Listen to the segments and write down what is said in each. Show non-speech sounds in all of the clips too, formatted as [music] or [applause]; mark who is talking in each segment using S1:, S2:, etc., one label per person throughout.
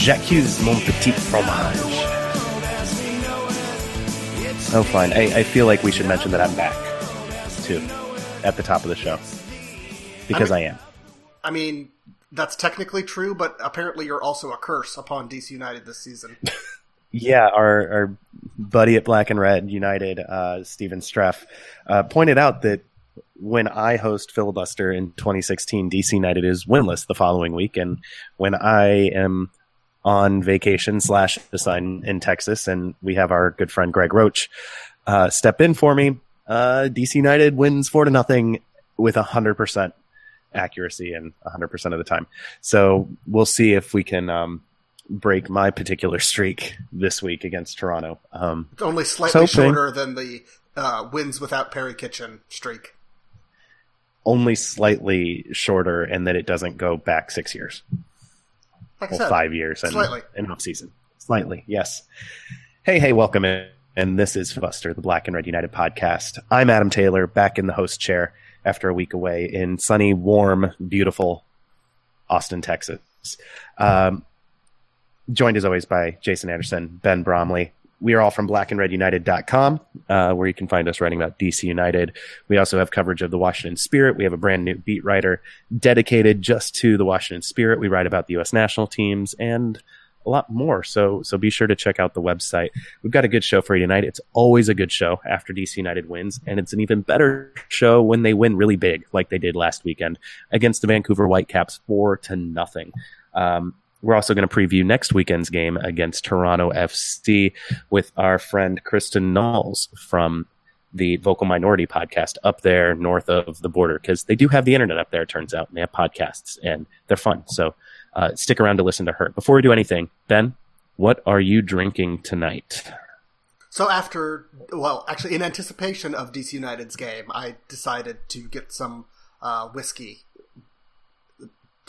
S1: J'accuse mon petit fromage. Oh, fine. I, I feel like we should mention that I'm back, too, at the top of the show. Because I,
S2: mean-
S1: am.
S2: I mean, that's technically true, but apparently you're also a curse upon DC United this season. [laughs]
S1: Yeah, our, our buddy at Black and Red United, uh, Steven Streff, uh, pointed out that when I host Filibuster in 2016, DC United is winless the following week, and when I am on vacation slash assigned in Texas, and we have our good friend Greg Roach uh, step in for me, uh, DC United wins four to nothing with hundred percent accuracy and hundred percent of the time. So we'll see if we can um, break my particular streak this week against Toronto. Um,
S2: It's only slightly
S1: Hoping.
S2: shorter than the uh, wins without Perry Kitchen streak.
S1: only slightly shorter, and that it doesn't go back six years.
S2: Like
S1: well,
S2: said,
S1: five years and
S2: slightly.
S1: an off season. Slightly, yes. Hey, hey, welcome in. And this is Buster, the Black and Red United podcast. I'm Adam Taylor, back in the host chair after a week away in sunny, warm, beautiful Austin, Texas. Um, joined as always by Jason Anderson, Ben Bromley. We are all from blackandredunited.com, uh, where you can find us writing about DC United. We also have coverage of the Washington Spirit. We have a brand new beat writer dedicated just to the Washington Spirit. We write about the U.S. national teams and a lot more. So, so be sure to check out the website. We've got a good show for you tonight. It's always a good show after DC United wins, and it's an even better show when they win really big, like they did last weekend against the Vancouver Whitecaps, four to nothing. Um, we're also going to preview next weekend's game against Toronto FC with our friend Kristen Knowles from the Vocal Minority podcast up there north of the border because they do have the internet up there, it turns out, and they have podcasts and they're fun. So uh, stick around to listen to her. Before we do anything, Ben, what are you drinking tonight?
S2: So after, well, actually, in anticipation of DC United's game, I decided to get some uh, whiskey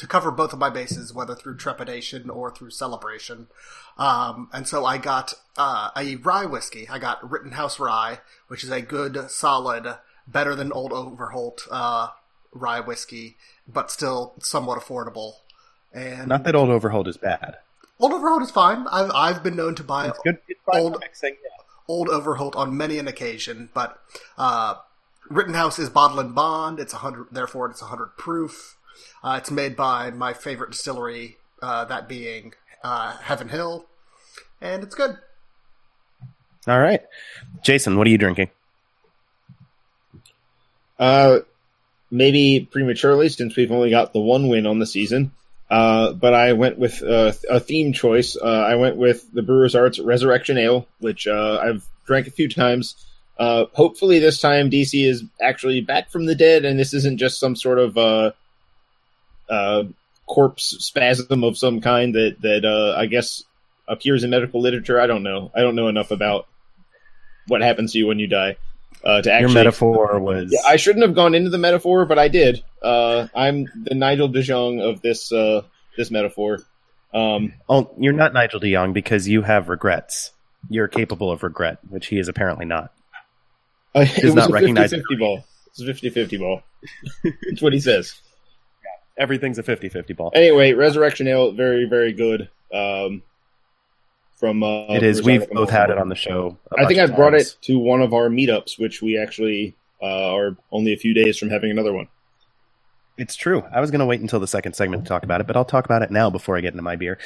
S2: to cover both of my bases, whether through trepidation or through celebration. Um, and so I got uh, a rye whiskey. I got Rittenhouse Rye, which is a good, solid, better than Old Overholt uh, rye whiskey, but still somewhat affordable. And
S1: Not that Old Overholt is bad.
S2: Old Overholt is fine. I've I've been known to buy
S1: It's good. It's
S2: Old-
S1: mixing, yeah.
S2: Old Overholt on many an occasion, but uh, Rittenhouse is bottle and bond. It's a hundred, therefore it's a hundred proof. Uh, it's made by my favorite distillery, uh, that being uh, Heaven Hill, and it's good.
S1: All right. Jason, what are you drinking?
S3: Uh, maybe prematurely since we've only got the one win on the season. Uh, but I went with uh, a theme choice. Uh, I went with the Brewers Arts Resurrection Ale, which uh, I've drank a few times. Uh, hopefully, this time DC is actually back from the dead, and this isn't just some sort of uh, uh, corpse spasm of some kind that that uh, I guess appears in medical literature. I don't know. I don't know enough about what happens to you when you die. Uh, to actually,
S1: Your metaphor was
S3: yeah, I shouldn't have gone into the metaphor, but I did. Uh, I'm the Nigel De Jong of this uh, this metaphor. Um,
S1: Oh, you're not Nigel De Jong because you have regrets. You're capable of regret, which he is apparently not. [laughs]
S3: it was
S1: not
S3: a
S1: recognized.
S3: 50-50 ball. It's a 50-50 ball. [laughs] That's what he says.
S1: Everything's a 50-50 ball.
S3: Anyway, Resurrection Ale, very very good. Um, from uh,
S1: it is.
S3: Brewers
S1: We've both had it on the show.
S3: I think
S1: I've
S3: brought
S1: times.
S3: it to one of our meetups, which we actually uh, are only a few days from having another one.
S1: It's true. I was going to wait until the second segment to talk about it, but I'll talk about it now before I get into my beer.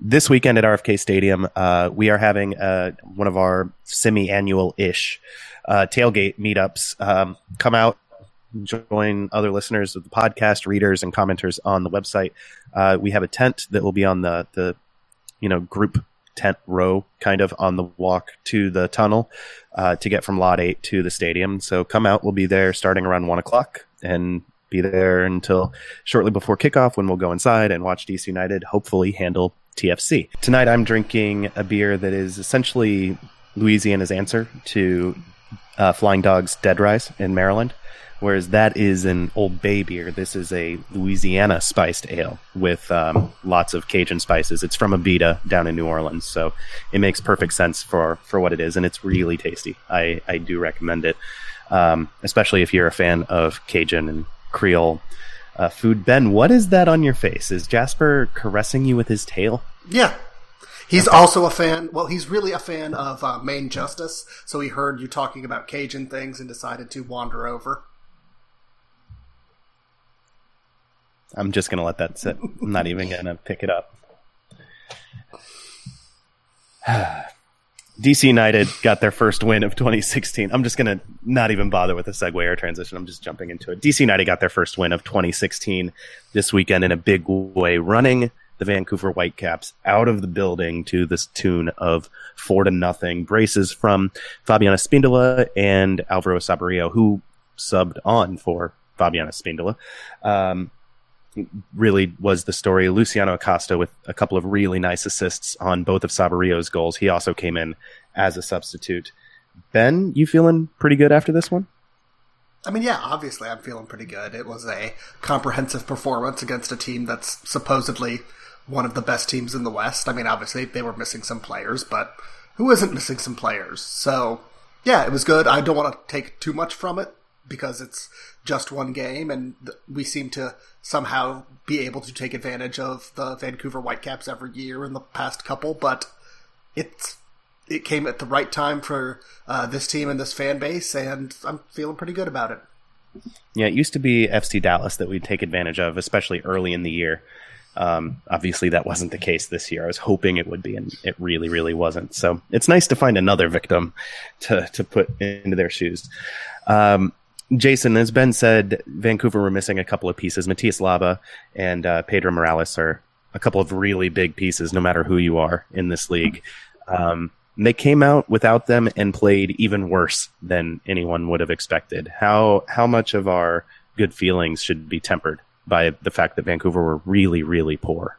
S1: This weekend at RFK Stadium, uh, we are having uh, one of our semi-annual ish uh, tailgate meetups. Um, come out, join other listeners of the podcast, readers, and commenters on the website. Uh, we have a tent that will be on the the you know group tent row kind of on the walk to the tunnel uh, to get from Lot 8 to the stadium. So come out. We'll be there starting around 1 o'clock and be there until shortly before kickoff when we'll go inside and watch DC United hopefully handle TFC. Tonight I'm drinking a beer that is essentially Louisiana's answer to uh, Flying Dog's Dead Rise in Maryland. Whereas that is an Old Bay beer. This is a Louisiana spiced ale with um, lots of Cajun spices. It's from Abita down in New Orleans, so it makes perfect sense for, for what it is, and it's really tasty. I, I do recommend it, um, especially if you're a fan of Cajun and Creole uh, food. Ben, what is that on your face? Is Jasper caressing you with his tail?
S2: Yeah. He's okay. also a fan. Well, he's really a fan of uh, Main Justice, so he heard you talking about Cajun things and decided to wander over.
S1: I'm just to let that sit. I'm not even to pick it up. [sighs] DC United got their first win of 2016. I'm just to not even bother with a segue or transition. I'm just jumping into it. DC United got their first win of 2016 this weekend in a big way, running the Vancouver Whitecaps out of the building to this tune of four to nothing. Braces from Fabian Espindola and Alvaro Saborio, who subbed on for Fabian Espindola. Um, really was the story. Luciano Acosta with a couple of really nice assists on both of Saborio's goals. He also came in as a substitute. Ben, you feeling pretty good after this one?
S2: I mean, yeah, obviously I'm feeling pretty good. It was a comprehensive performance against a team that's supposedly one of the best teams in the West. I mean, obviously they were missing some players, but who isn't missing some players? So, yeah, it was good. I don't want to take too much from it because it's just one game, and we seem to somehow be able to take advantage of the Vancouver Whitecaps every year in the past couple. But it's it came at the right time for uh, this team and this fan base, and I'm feeling pretty good about it.
S1: Yeah, it used to be FC Dallas that we'd take advantage of, especially early in the year. Um, obviously, that wasn't the case this year. I was hoping it would be, and it really, really wasn't. So it's nice to find another victim to to put into their shoes. Um, Jason, as Ben said, Vancouver were missing a couple of pieces. Matias Laba and uh, Pedro Morales are a couple of really big pieces, no matter who you are in this league. Um, they came out without them and played even worse than anyone would have expected. How how much of our good feelings should be tempered by the fact that Vancouver were really really poor?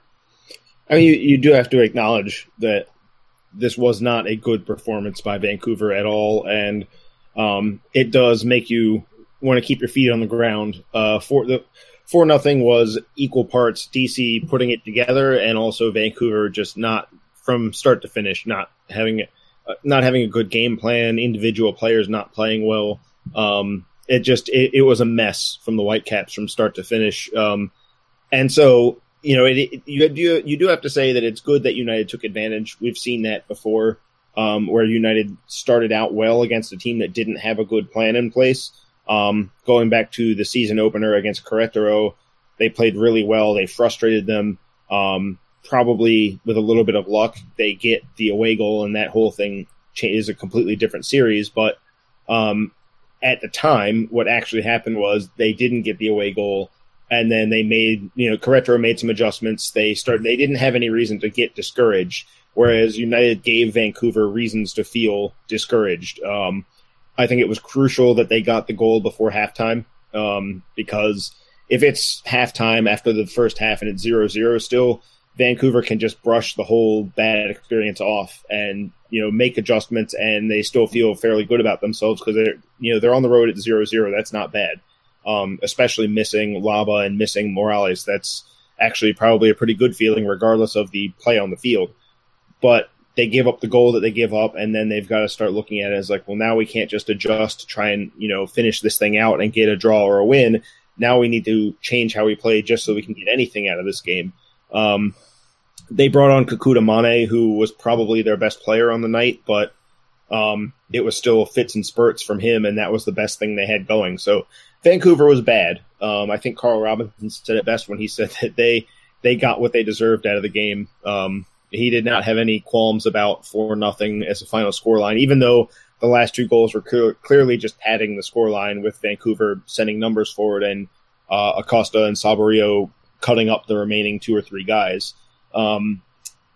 S3: I mean, you, you do have to acknowledge that this was not a good performance by Vancouver at all, and um, it does make you want to keep your feet on the ground. Uh, for the four nothing was equal parts DC putting it together and also Vancouver just not from start to finish not having uh, not having a good game plan. Individual players not playing well. Um, it just it, it, was a mess from the Whitecaps from start to finish. Um, and so you know it, it, you do you do have to say that it's good that United took advantage. We've seen that before. Um, where United started out well against a team that didn't have a good plan in place, um, going back to the season opener against Querétaro, they played really well. They frustrated them. Um, probably with a little bit of luck, they get the away goal, and that whole thing is a completely different series. But um, at the time, what actually happened was they didn't get the away goal, and then they made you know Querétaro made some adjustments. They started. They didn't have any reason to get discouraged, whereas United gave Vancouver reasons to feel discouraged. Um, I think it was crucial that they got the goal before halftime um, because if it's halftime after the first half and it's 0 0 still, Vancouver can just brush the whole bad experience off and you know make adjustments and they still feel fairly good about themselves because they're you know they're on the road at 0-0 that's not bad. Um, especially missing Laba and missing Morales. That's actually probably a pretty good feeling regardless of the play on the field. But they give up the goal that they give up, and then they've got to start looking at it as like, well, now we can't just adjust to try and you know finish this thing out and get a draw or a win. Now we need to change how we play just so we can get anything out of this game. Um, they brought on Kekuta Manneh, who was probably their best player on the night, but um, it was still fits and spurts from him, and that was the best thing they had going. So Vancouver was bad. Um, I think Carl Robinson said it best when he said that they they got what they deserved out of the game. Um, he did not have any qualms about four nothing as a final scoreline, even though the last two goals were clear, clearly just padding the scoreline with Vancouver sending numbers forward and uh, Acosta and Saborio cutting up the remaining two or three guys. Um,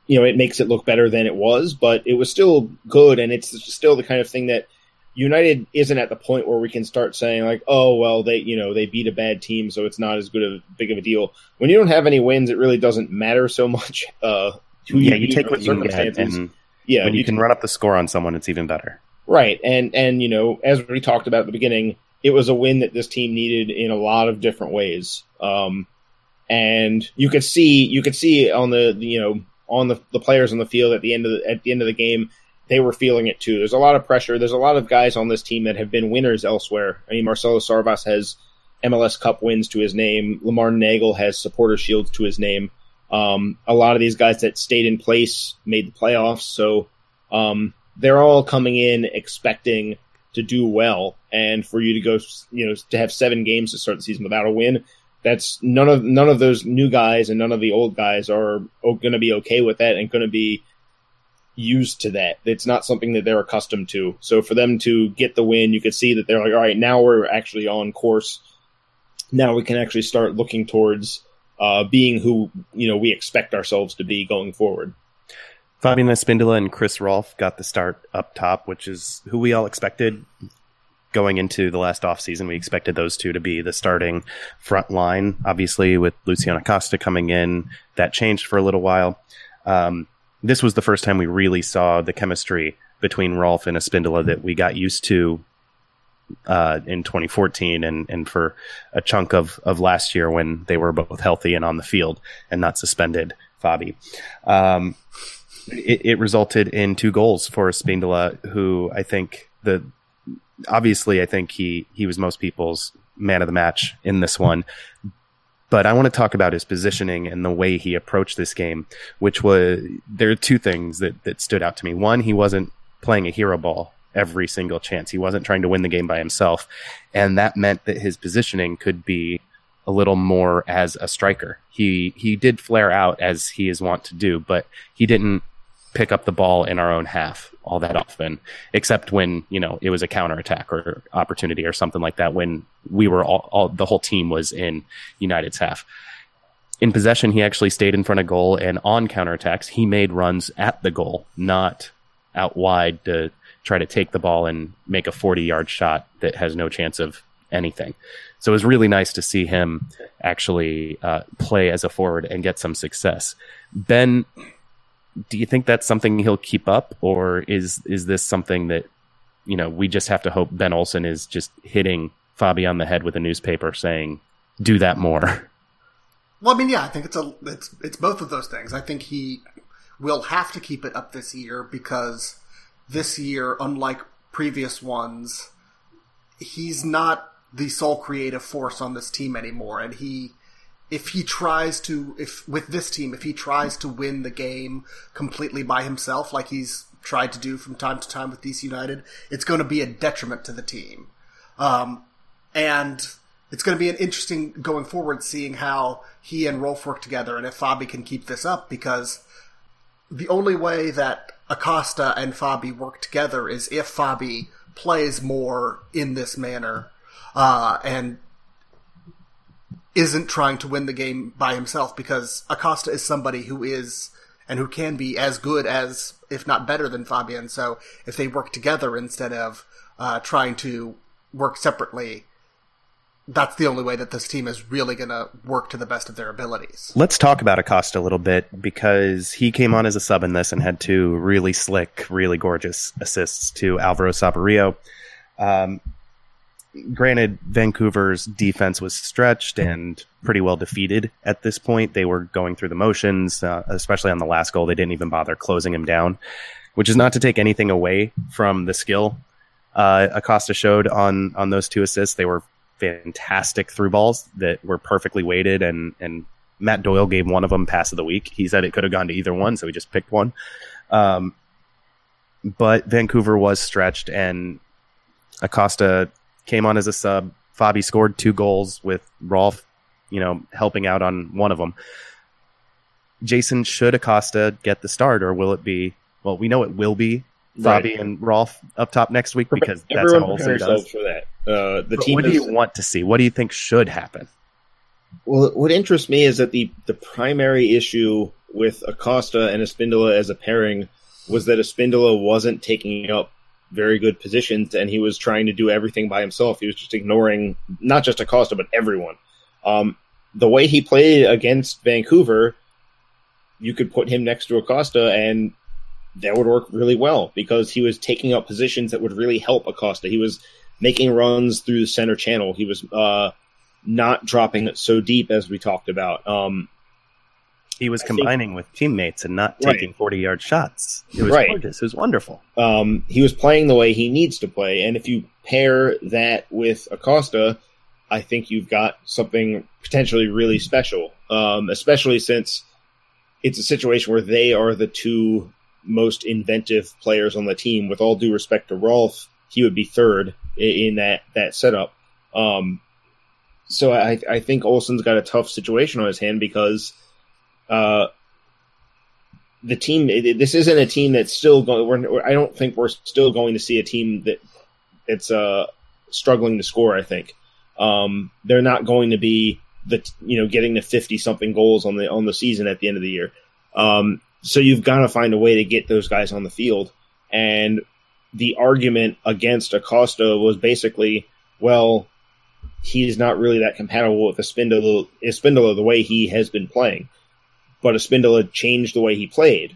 S3: you know, it makes it look better than it was, but it was still good, and it's still the kind of thing that United isn't at the point where we can start saying like, oh well, they you know they beat a bad team, so it's not as good of big of a deal. When you don't have any wins, it really doesn't matter so much. [laughs] Uh,
S1: yeah, you, you take what you can get, and yeah, when you, you can, can run up the score on someone, it's even better.
S3: Right, and and you know, as we talked about at the beginning, it was a win that this team needed in a lot of different ways. Um, and you could see you could see on the you know on the, the players on the field at the end of the, at the end of the game they were feeling it too. There's a lot of pressure. There's a lot of guys on this team that have been winners elsewhere. I mean, Marcelo Sarvas has MLS Cup wins to his name. Lamar Neagle has supporter shields to his name. Um, a lot of these guys that stayed in place made the playoffs, so um, they're all coming in expecting to do well. And for you to go, you know, to have seven games to start the season without a win, that's none of none of those new guys and none of the old guys are going to be okay with that and going to be used to that. It's not something that they're accustomed to. So for them to get the win, you could see that they're like, all right, now we're actually on course. Now we can actually start looking towards uh, being who you know we expect ourselves to be going forward.
S1: Fabian Espindola and Chris Rolfe got the start up top, which is who we all expected going into the last offseason. We expected those two to be the starting front line. Obviously, with Luciano Acosta coming in, that changed for a little while. Um, this was the first time we really saw the chemistry between Rolfe and Espindola that we got used to uh, in 2014 and, and for a chunk of, of last year when they were both healthy and on the field and not suspended, Fabi. Um, it, it, resulted in two goals for Espindola, who I think the obviously I think he he was most people's man of the match in this one, but I want to talk about his positioning and the way he approached this game, which was there are two things that, that stood out to me. One, he wasn't playing a hero ball every single chance. He wasn't trying to win the game by himself. And that meant that his positioning could be a little more as a striker. He he did flare out as he is wont to do, but he didn't pick up the ball in our own half all that often, except when you know it was a counterattack or opportunity or something like that. When we were all, all the whole team was in United's half. In possession, he actually stayed in front of goal, and on counterattacks, he made runs at the goal, not out wide to try to take the ball and make a 40 yard shot that has no chance of anything. So it was really nice to see him actually uh, play as a forward and get some success. Ben do you think that's something he'll keep up, or is is this something that you know we just have to hope Ben Olsen is just hitting Fabi on the head with a newspaper saying, "Do that more."
S2: Well, I mean, yeah, I think it's a it's it's both of those things. I think he will have to keep it up this year because this year, unlike previous ones, he's not the sole creative force on this team anymore, and he if he tries to if with this team if he tries to win the game completely by himself like he's tried to do from time to time with DC United, it's going to be a detriment to the team. Um, and it's going to be an interesting going forward seeing how he and Rolfe work together and if Fabi can keep this up because the only way that Acosta and Fabi work together is if Fabi plays more in this manner uh, and isn't trying to win the game by himself because Acosta is somebody who is and who can be as good as, if not better than Fabian. So if they work together instead of uh, trying to work separately, that's the only way that this team is really going to work to the best of their abilities.
S1: Let's talk about Acosta a little bit because he came on as a sub in this and had two really slick, really gorgeous assists to Alvaro Saborio. Um, granted, Vancouver's defense was stretched and pretty well defeated at this point. They were going through the motions, uh, especially on the last goal. They didn't even bother closing him down, which is not to take anything away from the skill uh, Acosta showed on on those two assists. They were fantastic through balls that were perfectly weighted, and and Matt Doyle gave one of them pass of the week. He said it could have gone to either one, so he just picked one. Um, but Vancouver was stretched, and Acosta came on as a sub. Fabi scored two goals with Rolfe, you know, helping out on one of them. Jason, should Acosta get the start, or will it be? Well, we know it will be Fabi right. and Rolfe up top next week because [laughs] that's
S3: how Olsen does. For that, uh, the
S1: team. What is, do you want to see? What do you think should happen?
S3: Well, what interests me is that the the primary issue with Acosta and Espindola as a pairing was that Espindola wasn't taking up very good positions and he was trying to do everything by himself. He was just ignoring not just Acosta but everyone. Um, the way he played against Vancouver, you could put him next to Acosta and that would work really well because he was taking up positions that would really help Acosta. He was making runs through the center channel. He was uh, not dropping it so deep as we talked about. Um,
S1: he was
S3: I
S1: combining with teammates and not
S3: Right.
S1: taking 40 yard shots. It was
S3: Right.
S1: gorgeous. It was wonderful.
S3: um, he was playing the way he needs to play. And if you pair that with Acosta, I think you've got something potentially really special, um, especially since it's a situation where they are the two most inventive players on the team. With all due respect to Rolfe, he would be third in that, that setup. Um, so I, I think Olsen's got a tough situation on his hand because uh, the team. This isn't a team that's still going. We're, I don't think we're still going to see a team that it's uh, struggling to score. I think um, they're not going to be the you know getting to fifty something goals on the on the season at the end of the year. Um, so you've got to find a way to get those guys on the field. And the argument against Acosta was basically, well, he's not really that compatible with Espindola, Espindola the way he has been playing. But Espindola changed the way he played.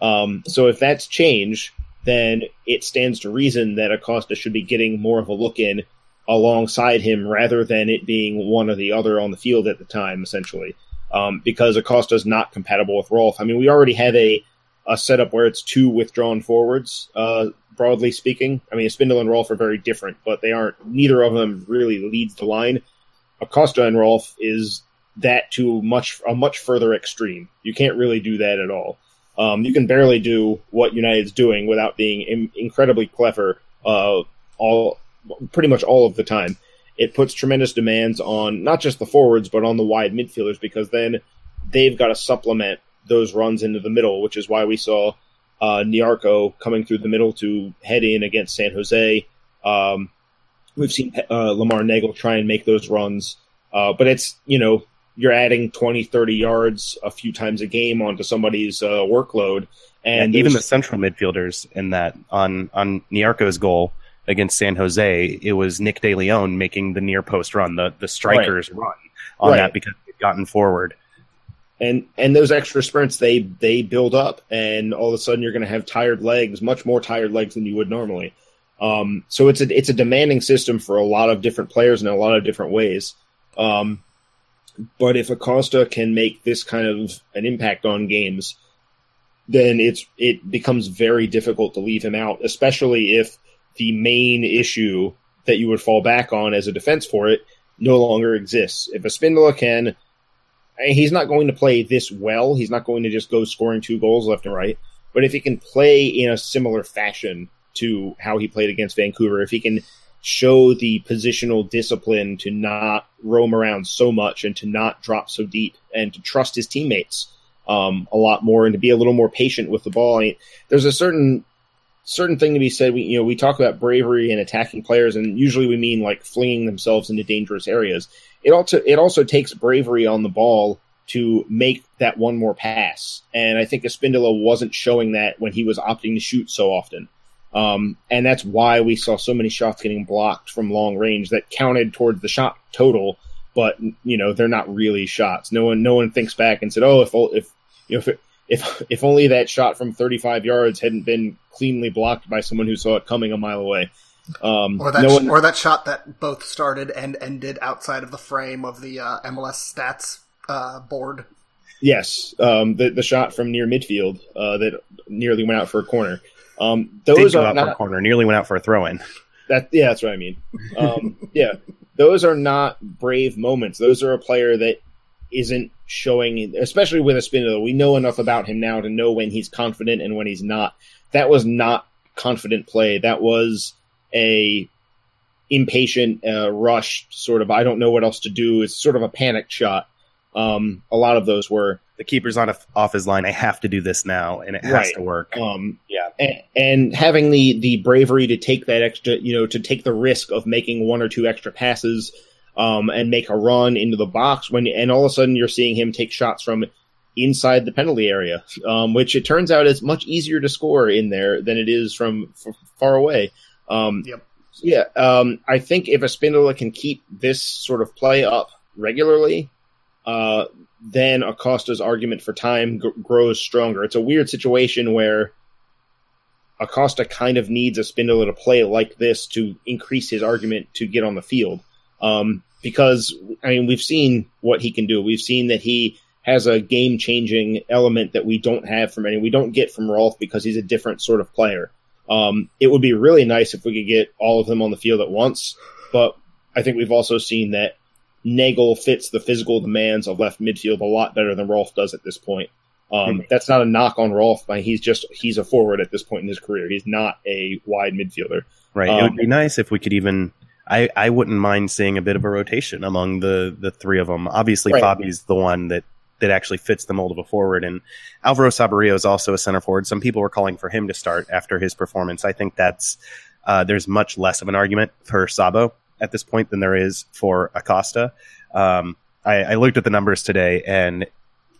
S3: Um, so if that's change, then it stands to reason that Acosta should be getting more of a look in alongside him rather than it being one or the other on the field at the time, essentially. Um, because Acosta is not compatible with Rolfe. I mean, we already have a, a setup where it's two withdrawn forwards, uh, broadly speaking. I mean, Spindle and Rolfe are very different, but they aren't, neither of them really leads the line. Acosta and Rolfe is that to much, a much further extreme. You can't really do that at all. Um, you can barely do what United's doing without being in, incredibly clever, uh, all, pretty much all of the time it puts tremendous demands on not just the forwards but on the wide midfielders because then they've got to supplement those runs into the middle, which is why we saw uh, Nyarko coming through the middle to head in against San Jose. Um, we've seen uh, Lamar Neagle try and make those runs, uh, but it's you know you're adding 20, 30 yards a few times a game onto somebody's uh, workload, and
S1: And even the central midfielders in that on on Nyarko's goal against San Jose, it was Nick DeLeon making the near post run, the the strikers run on
S3: Right.
S1: that because they'd gotten forward.
S3: And and those extra sprints they they build up and all of a sudden you're going to have tired legs much more tired legs than you would normally. Um, so it's a it's a demanding system for a lot of different players in a lot of different ways. Um, but if Acosta can make this kind of an impact on games then it's it becomes very difficult to leave him out especially if the main issue that you would fall back on as a defense for it no longer exists. If Espindola can he's not going to play this well. He's not going to just go scoring two goals left and right. But if he can play in a similar fashion to how he played against Vancouver, if he can show the positional discipline to not roam around so much and to not drop so deep and to trust his teammates um, a lot more and to be a little more patient with the ball. I mean, there's a certain certain thing to be said. We you know we talk about bravery and attacking players, and usually we mean like flinging themselves into dangerous areas it also it also takes bravery on the ball to make that one more pass. And I think Espindola wasn't showing that when he was opting to shoot so often. Um, and that's why we saw so many shots getting blocked from long range that counted towards the shot total, but you know they're not really shots. No one no one thinks back and said, "Oh, if if you know if if if only that shot from 35 yards hadn't been cleanly blocked by someone who saw it coming a mile away." Um,
S2: Or that,
S3: no one,
S2: or that shot that both started and ended outside of the frame of the uh, MLS stats uh, board.
S3: Yes, um, the the shot from near midfield uh, that nearly went out for a corner. Um,
S1: Did
S3: those
S1: go
S3: are
S1: out for a
S3: not
S1: corner, nearly went out for a throw in.
S3: that. Yeah, that's what I mean. Um, [laughs] yeah, those are not brave moments. Those are a player that isn't showing, especially with Espindola. We know enough about him now to know when he's confident and when he's not. That was not confident play. That was a impatient, uh, rushed sort of. I don't know what else to do. It's sort of a panicked shot. Um, a lot of those were.
S1: The keeper's on a, off his line. I have to do this now, and it has
S3: Right.
S1: to work.
S3: Um,
S1: Yeah.
S3: and, and having the the bravery to take that extra, you know, to take the risk of making one or two extra passes, um, and make a run into the box when, and all of a sudden you're seeing him take shots from inside the penalty area, um, which it turns out is much easier to score in there than it is from f- far away. Um,
S2: Yep.
S3: Yeah, um, I think if a Espindola can keep this sort of play up regularly, uh, then Acosta's argument for time g- grows stronger. It's a weird situation where Acosta kind of needs a Espindola to play like this to increase his argument to get on the field. Um, because I mean, we've seen what he can do. We've seen that he has a game changing element that we don't have from any, we don't get from Rolfe because he's a different sort of player. Um, it would be really nice if we could get all of them on the field at once, but I think we've also seen that Neagle fits the physical demands of left midfield a lot better than Rolfe does at this point. Um,
S1: Mhm.
S3: That's not a knock on Rolfe. but He's just he's a forward at this point in his career. He's not a wide midfielder.
S1: Right. it
S3: Um,
S1: would be nice if we could even. I, I wouldn't mind seeing a bit of a rotation among the, the three of them. Obviously,
S3: Right.
S1: Fabi's the one that, that actually fits the mold of a forward, and Alvaro Saborio is also a center forward. Some people were calling for him to start after his performance. I think that's uh, there's much less of an argument for Sabo at this point than there is for Acosta. Um, I, I looked at the numbers today, and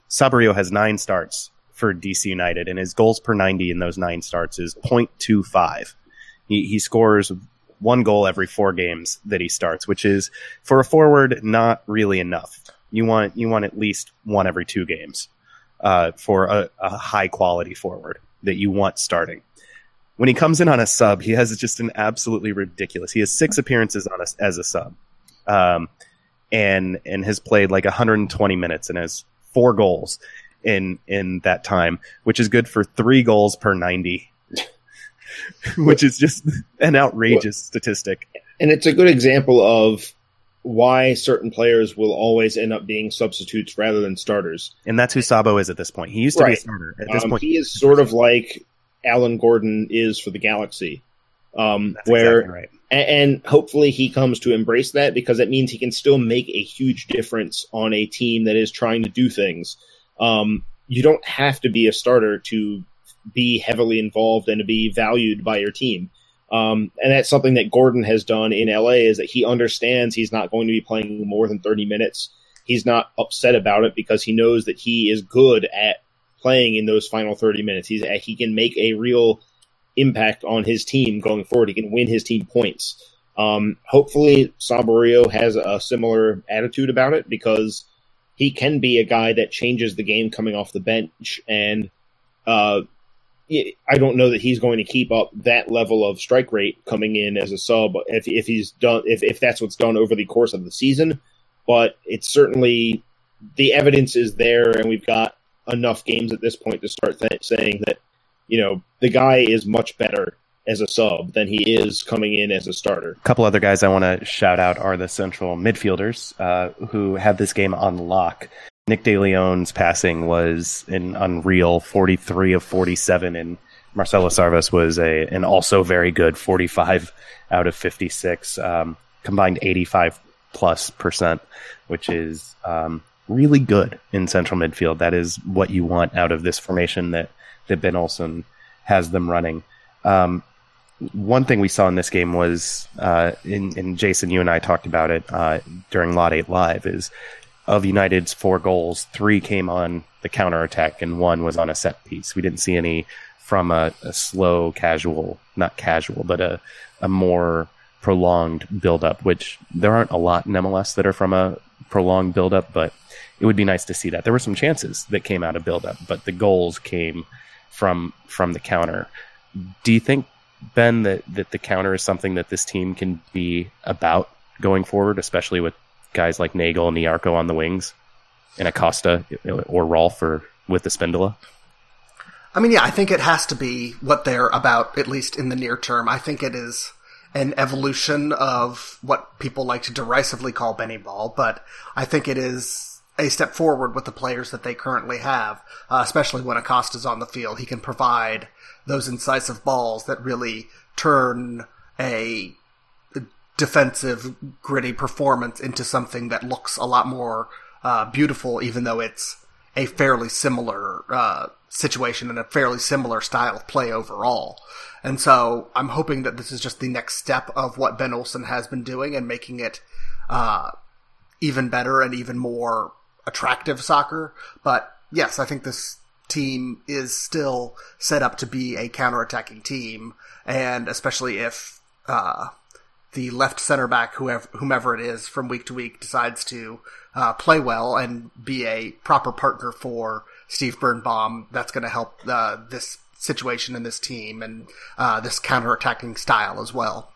S1: Saborio has nine starts for DC United, and his goals per 90 in those nine starts is 0.25. He, he scores one goal every four games that he starts, which is for a forward not really enough. You want you want at least one every two games uh, for a, a high quality forward that you want starting. When he comes in on a sub, he has just an absolutely ridiculous. He has six appearances on us as a sub, um, and and has played like 120 minutes and has four goals in in that time, which is good for three goals per 90 [laughs] which is just an outrageous statistic.
S3: And it's a good example of why certain players will always end up being substitutes rather than starters.
S1: And that's who Sabo is at this point. He used to be a starter. At this
S3: Um,
S1: point,
S3: he is sort of like Alan Gordon is for the Galaxy, um, where
S1: exactly right.
S3: A- and hopefully he comes to embrace that because that means he can still make a huge difference on a team that is trying to do things. Um, you don't have to be a starter to be heavily involved and to be valued by your team. Um, and that's something that Gordon has done in LA is that he understands he's not going to be playing more than 30 minutes. He's not upset about it because he knows that he is good at playing in those final 30 minutes. He's, he can make a real impact on his team going forward. He can win his team points. Um, hopefully, Saborio has a similar attitude about it because he can be a guy that changes the game coming off the bench. And uh, I don't know that he's going to keep up that level of strike rate coming in as a sub if, if he's done if, if that's what's done over the course of the season. But it's certainly the evidence is there, and we've got enough games at this point to start th- saying that you know the guy is much better as a sub than he is coming in as a starter.
S1: A couple other guys I want to shout out are the central midfielders uh, who have this game on lock. Nick De Leon's passing was an unreal 43 of 47, and Marcelo Sarvas was a an also very good 45 out of 56, um, combined 85 plus percent, which is um, really good in central midfield. That is what you want out of this formation that that Ben Olsen has them running. Um, one thing we saw in this game was, uh, Jason, you and I talked about it uh, during Lot 8 Live, is of United's four goals, three came on the counter attack and one was on a set piece. We didn't see any from a, a slow, casual, not casual, but a, a more prolonged build-up, which there aren't a lot in MLS that are from a prolonged build-up, but it would be nice to see that. There were some chances that came out of build-up, but the goals came from from the counter. Do you think Ben, that, that the counter is something that this team can be about going forward, especially with guys like Neagle and Nyarko on the wings, and Acosta or Rolfe or with the Spindola?
S2: I mean, yeah, I think it has to be what they're about, at least in the near term. I think it is an evolution of what people like to derisively call Benny Ball, but I think it is a step forward with the players that they currently have, uh, especially when Acosta's on the field. He can provide those incisive balls that really turn a defensive, gritty performance into something that looks a lot more uh, beautiful, even though it's a fairly similar uh, situation and a fairly similar style of play overall. And so I'm hoping that this is just the next step of what Ben Olsen has been doing and making it uh, even better and even more attractive soccer. But yes, I think this team is still set up to be a counterattacking team, and especially if uh, the left center back, whoever, whomever it is, from week to week decides to uh, play well and be a proper partner for Steve Birnbaum, that's going to help uh, this situation in this team and uh, this counterattacking style as well.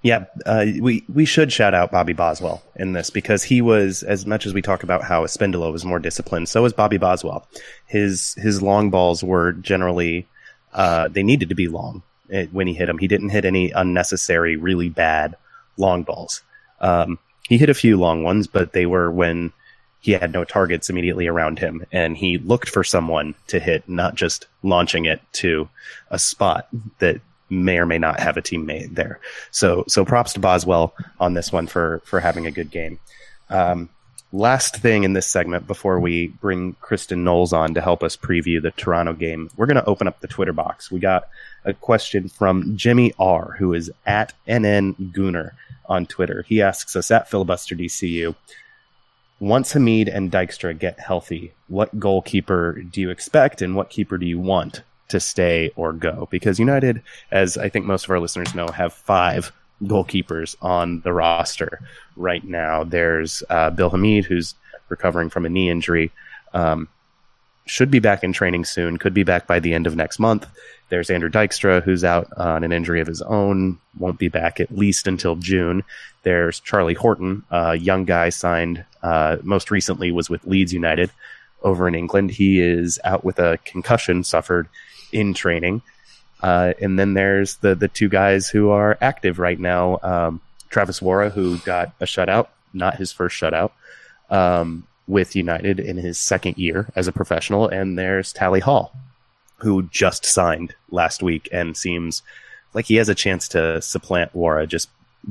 S1: Yeah, uh, we we should shout out Bobby Boswell in this because he was as much as we talk about how Espindola was more disciplined, so was Bobby Boswell. His his long balls were generally uh, they needed to be long when he hit them. He didn't hit any unnecessary, really bad long balls. Um, he hit a few long ones, but they were when he had no targets immediately around him, and he looked for someone to hit, not just launching it to a spot that may or may not have a teammate there. So so props to Boswell on this one for for having a good game. Um, last thing in this segment before we bring Kristen Knowles on to help us preview the Toronto game, we're going to open up the Twitter box. We got a question from Jimmy R, who is at NN Gooner on Twitter. He asks us at filibuster DCU. Once Hamid and Dykstra get healthy, what goalkeeper do you expect and what keeper do you want to stay or go because United, as I think most of our listeners know, have five goalkeepers on the roster right now. There's uh, Bill Hamid, who's recovering from a knee injury. Um, should be back in training soon. Could be back by the end of next month. There's Andrew Dykstra, who's out on an injury of his own. Won't be back at least until June. There's Charlie Horton, a young guy signed uh, most recently was with Leeds United over in England. He is out with a concussion suffered in training. Uh, and then there's the the two guys who are active right now. Um, Travis Worra, who got a shutout, not his first shutout, um, with United in his second year as a professional. And there's Tally Hall, who just signed last week and seems like he has a chance to supplant Worra just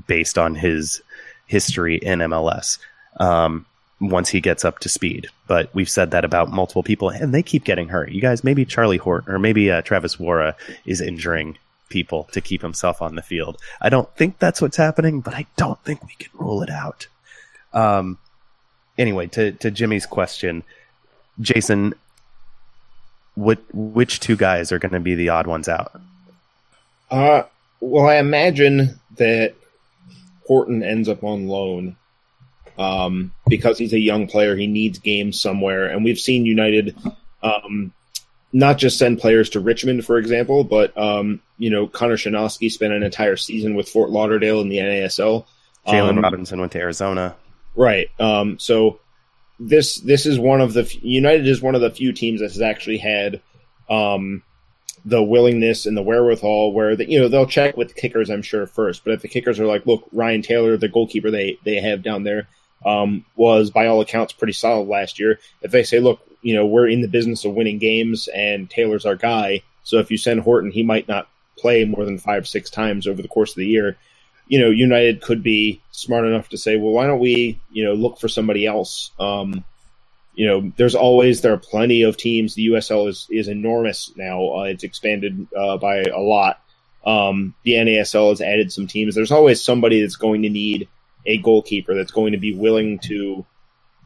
S1: based on his history in MLS. Um, once he gets up to speed. But we've said that about multiple people, and they keep getting hurt. You guys, maybe Charlie Hort or maybe uh, Travis Worra is injuring people to keep himself on the field. I don't think that's what's happening, but I don't think we can rule it out. Um, anyway, to to Jimmy's question, Jason, what which two guys are going to be the odd ones out?
S3: Uh, well, I imagine that Horton ends up on loan um, because he's a young player. He needs games somewhere, and we've seen United um, not just send players to Richmond, for example, but um, you know Conor Shanosky spent an entire season with Fort Lauderdale in the NASL.
S1: Jalen um, Robinson went to Arizona.
S3: Right. Um, so this this is one of the United is one of the few teams that has actually had um, the willingness and the wherewithal where the, you know they'll check with the kickers I'm sure first but if the kickers are like look Ryan Taylor the goalkeeper they they have down there um, was by all accounts pretty solid last year. If they say, look, you know, we're in the business of winning games and Taylor's our guy, so if you send Horton, he might not play more than five, six times over the course of the year. You know, United could be smart enough to say, well, why don't we, you know, look for somebody else? Um, you know, there's always there are plenty of teams. The USL is is enormous now. Uh, it's expanded uh, by a lot. Um, the NASL has added some teams. There's always somebody that's going to need a goalkeeper that's going to be willing to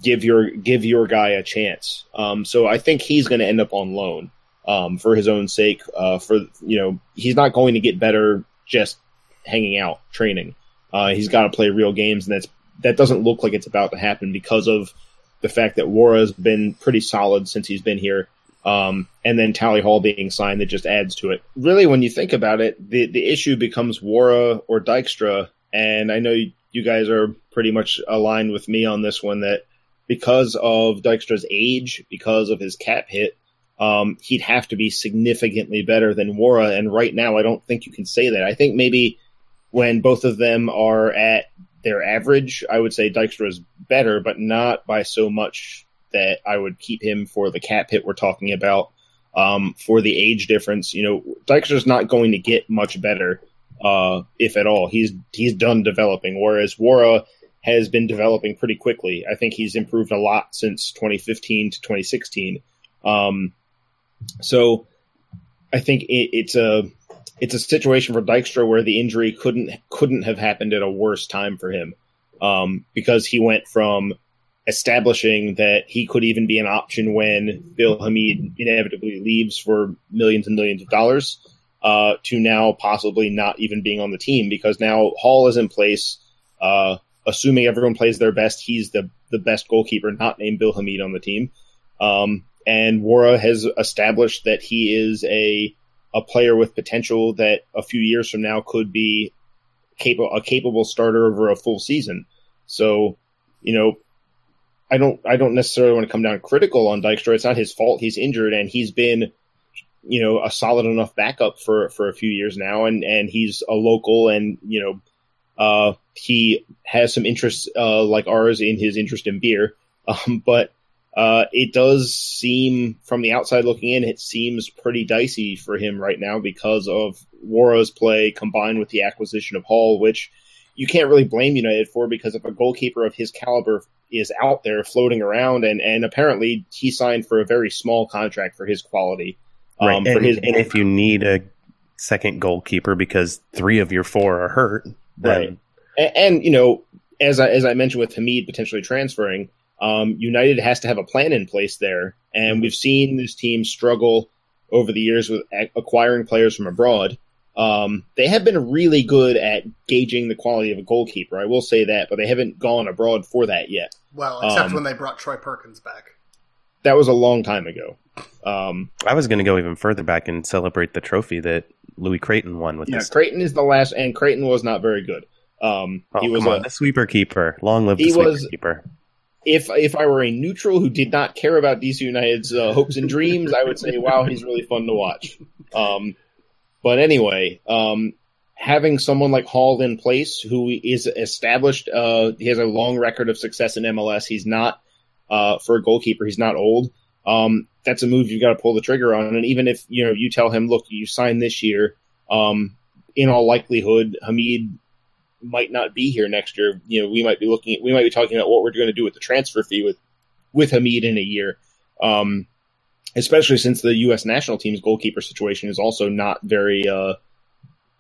S3: give your give your guy a chance. Um, so I think he's going to end up on loan um, for his own sake. Uh, for you know, he's not going to get better just hanging out training. Uh, he's got to play real games, and that's that doesn't look like it's about to happen because of the fact that Worra has been pretty solid since he's been here. Um, and then Tally Hall being signed that just adds to it. Really, when you think about it, the the issue becomes Worra or Dykstra. And I know you guys are pretty much aligned with me on this one that because of Dykstra's age, because of his cap hit, um, he'd have to be significantly better than Worra. And right now, I don't think you can say that. I think maybe when both of them are at their average, I would say Dykstra is better, but not by so much that I would keep him for the cap hit we're talking about. Um, for the age difference, you know, Dykstra's not going to get much better uh, if at all. He's he's done developing, whereas Worra has been developing pretty quickly. I think he's improved a lot since 2015 to 2016. Um, so I think it, it's a it's a situation for Dykstra where the injury couldn't couldn't have happened at a worse time for him um, because he went from establishing that he could even be an option when Bill Hamid inevitably leaves for millions and millions of dollars, uh, to now possibly not even being on the team because now Hall is in place. Uh, assuming everyone plays their best, he's the the best goalkeeper, not named Bill Hamid on the team. Um, and Worra has established that he is a a player with potential that a few years from now could be capable a capable starter over a full season. So, you know, I don't I don't necessarily want to come down critical on Dykstra. It's not his fault. He's injured and he's been you know a solid enough backup for for a few years now and and he's a local and you know uh he has some interests uh like ours in his interest in beer [laughs] um but uh, it does seem, from the outside looking in, it seems pretty dicey for him right now because of Worra's play combined with the acquisition of Hall, which you can't really blame United for because if a goalkeeper of his caliber is out there floating around, and, and apparently he signed for a very small contract for his quality.
S1: Right. Um, and, his, and if you need a second goalkeeper because three of your four are hurt, then...
S3: right. And, and you know, as I as I mentioned with Hamid potentially transferring, um, United has to have a plan in place there, and we've seen this team struggle over the years with acquiring players from abroad. Um, they have been really good at gauging the quality of a goalkeeper. I will say that, but they haven't gone abroad for that yet.
S2: Well, except um, when they brought Troy Perkins back.
S3: That was a long time ago. Um,
S1: I was going to go even further back and celebrate the trophy that Louis Crayton won with.
S3: Yeah,
S1: this.
S3: Crayton is the last, and Crayton was not very good. Um,
S1: oh, he was a, the sweeper keeper. Long live the sweeper was, keeper
S3: if if I were a neutral who did not care about DC United's uh, hopes and dreams, I would say, "Wow, he's really fun to watch." Um, but anyway, um, having someone like Hall in place who is established, uh, he has a long record of success in MLS. He's not uh, for a goalkeeper. He's not old. Um, that's a move you've got to pull the trigger on. And even if you know you tell him, "Look, you signed this year," um, in all likelihood, Hamid might not be here next year. You know, we might be looking at, we might be talking about what we're going to do with the transfer fee with with Hamid in a year. Um, especially since the U.S. national team's goalkeeper situation is also not very uh,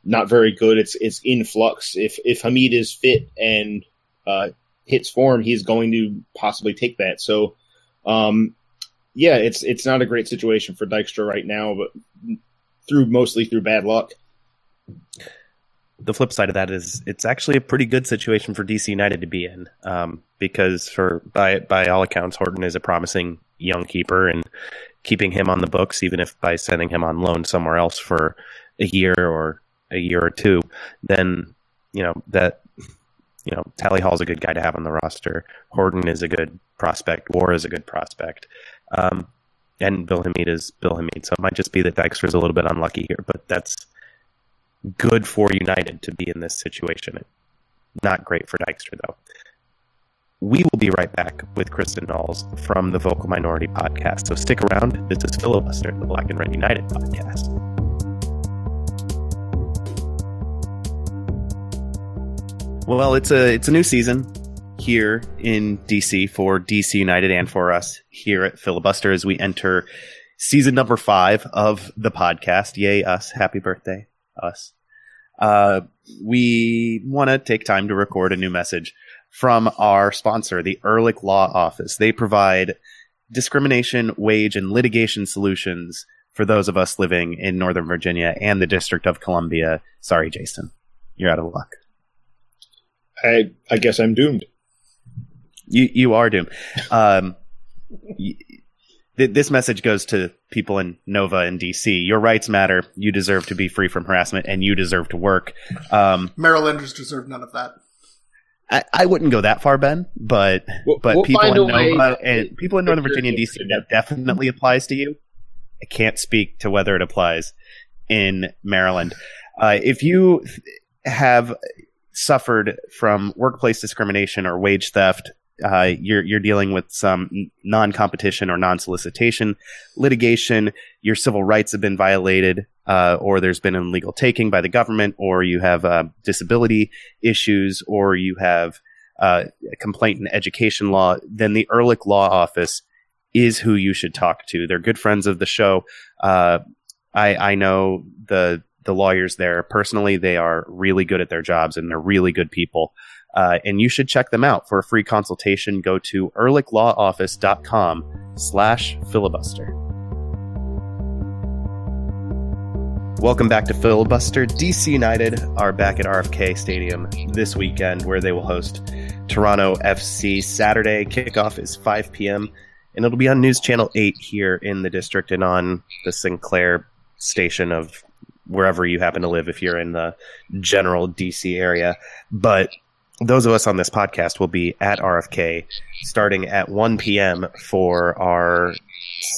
S3: not very good. It's it's in flux. If if Hamid is fit and uh, hits form, he's going to possibly take that. So, um, yeah, it's it's not a great situation for Dykstra right now, but through mostly through bad luck
S1: the flip side of that is it's actually a pretty good situation for DC United to be in um, because for by by all accounts Horton is a promising young keeper and keeping him on the books even if by sending him on loan somewhere else for a year or a year or two then you know that you know Tally Hall's a good guy to have on the roster. Horton is a good prospect. Worra is a good prospect. Um, and Bill Hamid is Bill Hamid. So it might just be that Dykstra's a little bit unlucky here but that's good for United to be in this situation. Not great for Dykstra, though. We will be right back with Kristen Knowles from the Vocal Minority Podcast. So stick around. This is Filibuster, the Black and Red United podcast. Well, it's a it's a new season here in DC for DC United and for us here at Filibuster as we enter season number five of the podcast. Yay, us! Happy birthday! Us. Uh, we want to take time to record a new message from our sponsor, the Ehrlich Law Office. They provide discrimination, wage, and litigation solutions for those of us living in Northern Virginia and the District of Columbia. Sorry, Jason, you're out of luck.
S3: I I guess I'm doomed.
S1: You you are doomed. Um, th- this message goes to people in Nova and DC. Your rights matter. You deserve to be free from harassment, and you deserve to work. Um,
S2: Marylanders deserve none of that.
S1: I, I wouldn't go that far, Ben, but we'll, but we'll people in Nova and people in Northern Virginia and DC that definitely applies to you. I can't speak to whether it applies in Maryland. Uh, if you have suffered from workplace discrimination or wage theft, uh, you're you're dealing with some non-competition or non-solicitation litigation. Your civil rights have been violated, uh, or there's been an illegal taking by the government, or you have uh, disability issues, or you have uh, a complaint in education law. Then the Ehrlich Law Office is who you should talk to. They're good friends of the show. Uh, I, I know the the lawyers there. Personally, they are really good at their jobs and they're really good people. Uh, and you should check them out for a free consultation. Go to ehrlichlawoffice.com slash filibuster. Welcome back to Filibuster. DC United are back at RFK Stadium this weekend where they will host Toronto FC Saturday. Kickoff is 5 p.m. and it'll be on News Channel 8 here in the district and on the Sinclair station of wherever you happen to live if you're in the general DC area. But those of us on this podcast will be at RFK starting at 1 p.m. for our,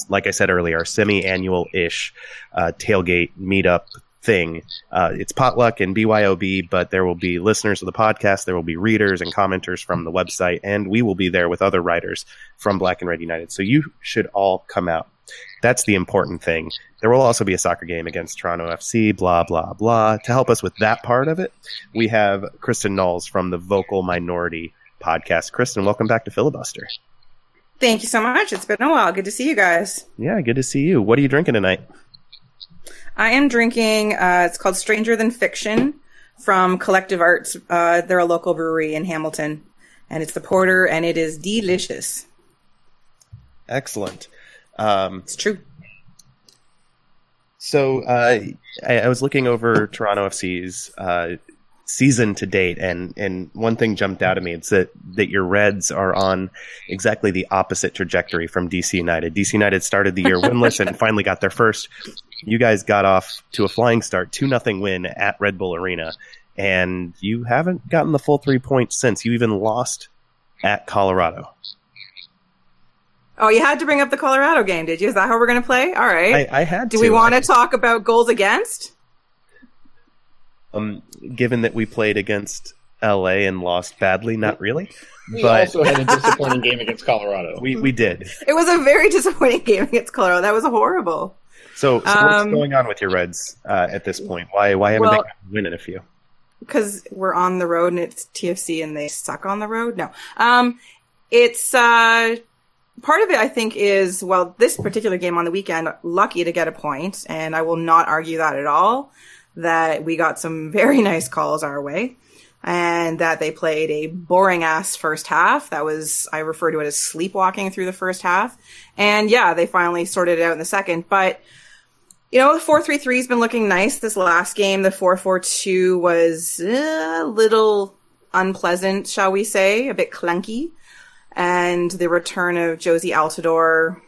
S1: like I said earlier, our semi annual ish uh, tailgate meetup thing. Uh, it's potluck and BYOB, but there will be listeners of the podcast, there will be readers and commenters from the website, and we will be there with other writers from Black and Red United. So you should all come out. That's the important thing. There will also be a soccer game against Toronto FC, blah, blah, blah. To help us with that part of it, we have Kristen Knowles from the Vocal Minority podcast. Kristen, welcome back to Filibuster.
S4: Thank you so much. It's been a while. Good to see you guys.
S1: Yeah, good to see you. What are you drinking tonight?
S4: I am drinking, uh, it's called Stranger Than Fiction from Collective Arts. Uh, they're a local brewery in Hamilton, and it's the porter, and it is delicious.
S1: Excellent. Um,
S4: It's true.
S1: So uh, I, I was looking over Toronto FC's uh, season to date, and and one thing jumped out at me. It's that that your Reds are on exactly the opposite trajectory from DC United. DC United started the year [laughs] winless and finally got their first. You guys got off to a flying start, two nothing win at Red Bull Arena, and you haven't gotten the full three points since. You even lost at Colorado.
S4: Oh, you had to bring up the Colorado game, did you? Is that how we're going to play? All right.
S1: I, I had.
S4: Do
S1: to.
S4: we want
S1: I-
S4: to talk about goals against?
S1: Um, given that we played against LA and lost badly, not really.
S3: We
S1: but
S3: also had a [laughs] disappointing game against Colorado.
S1: we, we did.
S4: It was a very [laughs] disappointing game against Colorado. That was horrible.
S1: So, so what's
S4: Um,
S1: going on with your Reds uh, at this point? Why why haven't
S4: Well-
S1: they winning a few?
S4: because we're on the road and it's TFC and they suck on the road. No, um, it's uh, part of it. I think is well, this particular game on the weekend, lucky to get a point, and I will not argue that at all. That we got some [laughs] very nice calls our way, and that they played a boring ass first half. That was I refer to it as sleepwalking through the first half, and yeah, they finally sorted it out in the second, but you know, the four three three has been looking nice this last game. The four four two was a little unpleasant, shall we say, a bit clunky. And the return of Jozy Altidore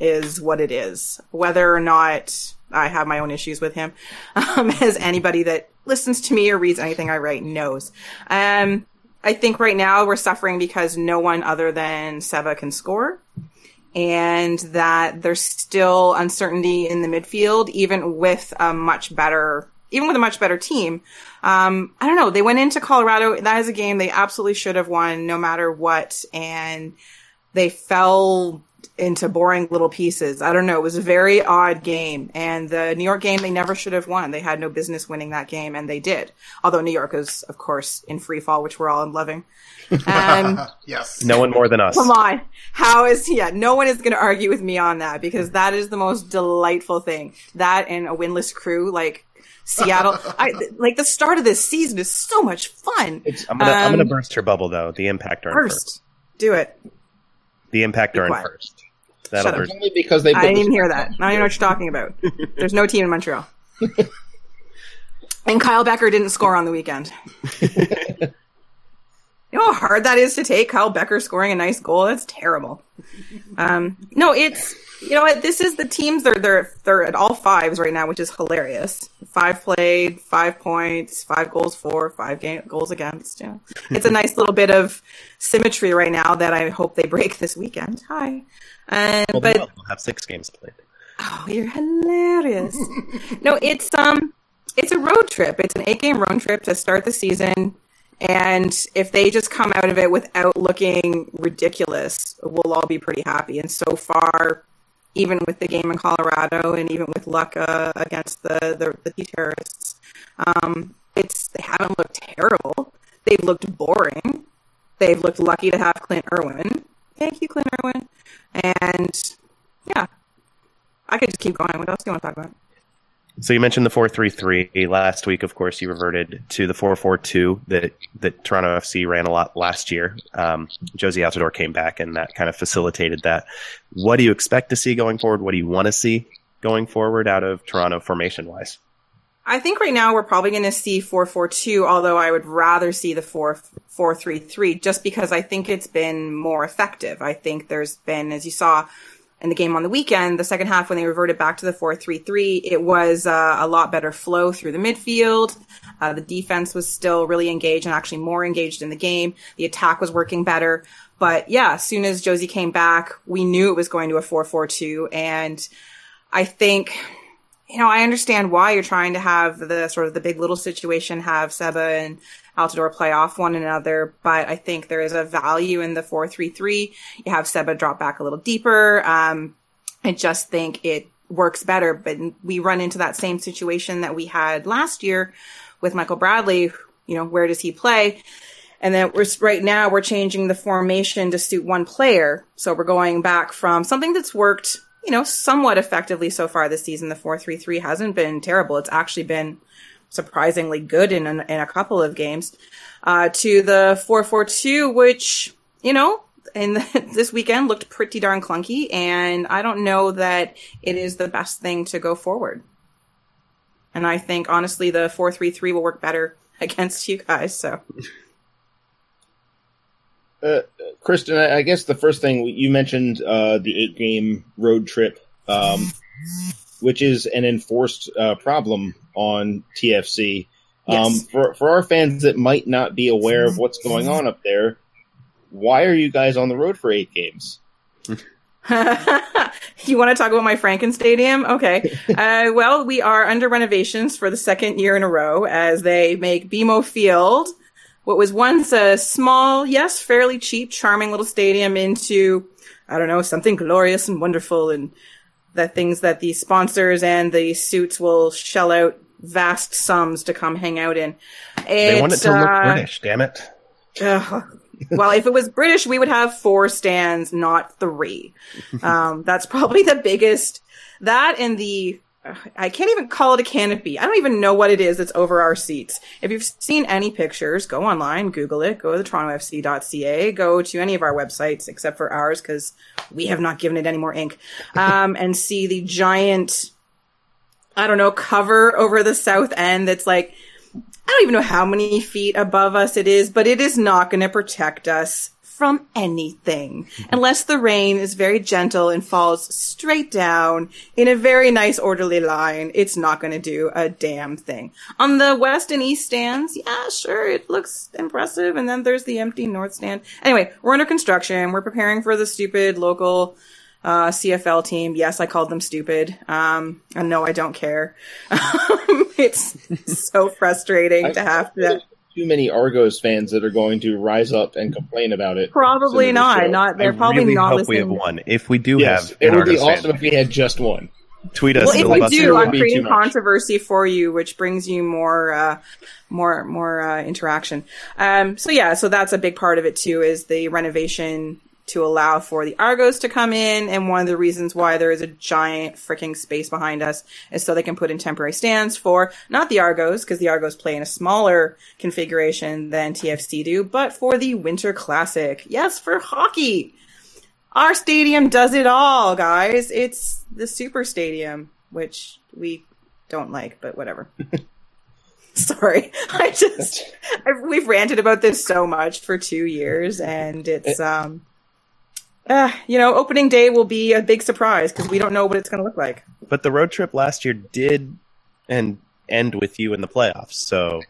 S4: is what it is. Whether or not I have my own issues with him, [laughs] um, as anybody that listens to me or reads anything I write knows. Um, I think right now we're suffering because no one other than Seba can score and that there's still uncertainty in the midfield, even with a much better, even with a much better team. Um, I don't know. They went into Colorado. That is a game they absolutely should have won no matter what. And they fell into boring little pieces. I don't know. It was a very odd game. And the New York game, they never should have won. They had no business winning that game, and they did. Although New York is, of course, in free fall, which we're all loving. Um, [laughs]
S2: yes.
S1: No one more than us.
S4: Come on. How is, yeah, no one is going to argue with me on that because that is the most delightful thing. That and a winless crew, like Seattle. I, like the start of this season is so much fun.
S3: It's
S1: I'm gonna I'm
S4: Um,
S1: gonna burst your bubble though. The Impact are in first.
S4: First, do it.
S1: The Impact
S4: Be
S1: are in
S4: quiet.
S1: first. That'll
S4: Shut up.
S1: burst.
S3: only because they.
S4: I didn't even hear that. I don't even know what you're talking about. There's no team in Montreal. and Kyle Bekker didn't score on the weekend. [laughs] You know how hard that is to take Kyle Bekker scoring a nice goal? That's terrible. Um, no, it's you know what? This is the teams they're they're they're at all fives right now, which is hilarious. Five played, five points, five goals for, five game, goals against. You know, it's a nice little bit of symmetry right now that I hope they break this weekend. Hi, um,
S1: Well,
S4: but
S1: they'll have six games played.
S4: Oh, you're hilarious. no, it's um it's a road trip. It's an eight game road trip to start the season. And if they just come out of it without looking ridiculous, we'll all be pretty happy. And so far, even with the game in Colorado and even with luck uh, against the, the, the terrorists, um, it's they haven't looked terrible. They've looked boring. They've looked lucky to have Clint Irwin. Thank you, Clint Irwin. And yeah, I could just keep going. What else do you want to talk about?
S1: So you mentioned the four three three last week. Of course, you reverted to the four four two that that Toronto FC ran a lot last year. Um, Jozy Altidore came back, and that kind of facilitated that. What do you expect to see going forward? What do you want to see going forward out of Toronto formation wise?
S4: I think right now we're probably going to see 442, although I would rather see the 4433 just because I think it's been more effective. I think there's been, as you saw in the game on the weekend, the second half when they reverted back to the 433, it was uh, a lot better flow through the midfield. Uh, the defense was still really engaged and actually more engaged in the game. The attack was working better. But yeah, as soon as Jozy came back, we knew it was going to a 442 and I think you know, I understand why you're trying to have the sort of the big little situation, have Seba and Altidore play off one another, but I think there is a value in the 4-3-3. You have Seba drop back a little deeper. Um, I just think it works better, but we run into that same situation that we had last year with Michael Bradley. You know, where does he play? And then we're right now we're changing the formation to suit one player. So we're going back from something that's worked you know, somewhat effectively so far this season. The 4-3-3 hasn't been terrible. It's actually been surprisingly good in, in, in a couple of games. Uh, to the 4-4-2, which, you know, in [laughs] this weekend looked pretty darn clunky. And I don't know that it is the best thing to go forward. And I think honestly, the 4-3-3 will work better [laughs] against you guys. So.
S3: Uh, Kristen, I, I, guess the first thing you mentioned uh, the eight game road trip, um, which is an enforced uh, problem on TFC. Um, for for our fans that might not be aware of what's going on up there, why are you guys on the road for eight games? [laughs]
S4: you want to talk about my Franken Stadium? Okay. [laughs] Uh, well, we are under renovations for the second year in a row as they make BMO Field what was once a small, yes, fairly cheap, charming little stadium into, I don't know, something glorious and wonderful and the things that the sponsors and the suits will shell out vast sums to come hang out in.
S1: they want it to uh, look British, damn it.
S4: Uh, well, if it was British, we would have four stands, not three. Um, that's probably the biggest. That and the I can't even call it a canopy. I don't even know what it is that's over our seats. If you've seen any pictures, go online, Google it, go to the torontofc.ca, go to any of our websites except for ours because we have not given it any more ink, um, and see the giant, I don't know, cover over the south end that's like, I don't even know how many feet above us it is, but it is not going to protect us from anything mm-hmm. unless the rain is very gentle and falls straight down in a very nice orderly line. It's not going to do a damn thing. On the west and east stands, yeah, sure, it looks impressive. And then there's the empty north stand. Anyway, we're under construction. We're preparing for the stupid local uh, CFL team. Yes, I called them stupid. Um, and no, I don't care. [laughs] it's so [laughs] frustrating to have to
S3: too many Argos fans that are going to rise up and complain about it.
S4: Probably not. Not they're
S1: I
S4: probably
S1: really
S4: not
S1: hope
S4: listening.
S1: we have one. If we do
S3: yes,
S1: have,
S3: it would
S1: Argos
S3: be awesome
S1: fan,
S3: if we had just one.
S1: Tweet us.
S4: Well, if we do, I'm creating controversy for you, which brings you more, uh, more, more uh, interaction. Um, so yeah, so that's a big part of it too. Is the renovation to allow for the Argos to come in. And one of the reasons why there is a giant freaking space behind us is so they can put in temporary stands for not the Argos, because the Argos play in a smaller configuration than TFC do, but for the Winter Classic. Yes, for hockey. Our stadium does it all, guys. It's the Super Stadium, which we don't like, but whatever. [laughs] Sorry, I just I've, we've ranted about this so much for two years, and it's um uh, you know, opening day will be a big surprise because we don't know what it's going to look like.
S1: But the road trip last year did and end with you in the playoffs. So,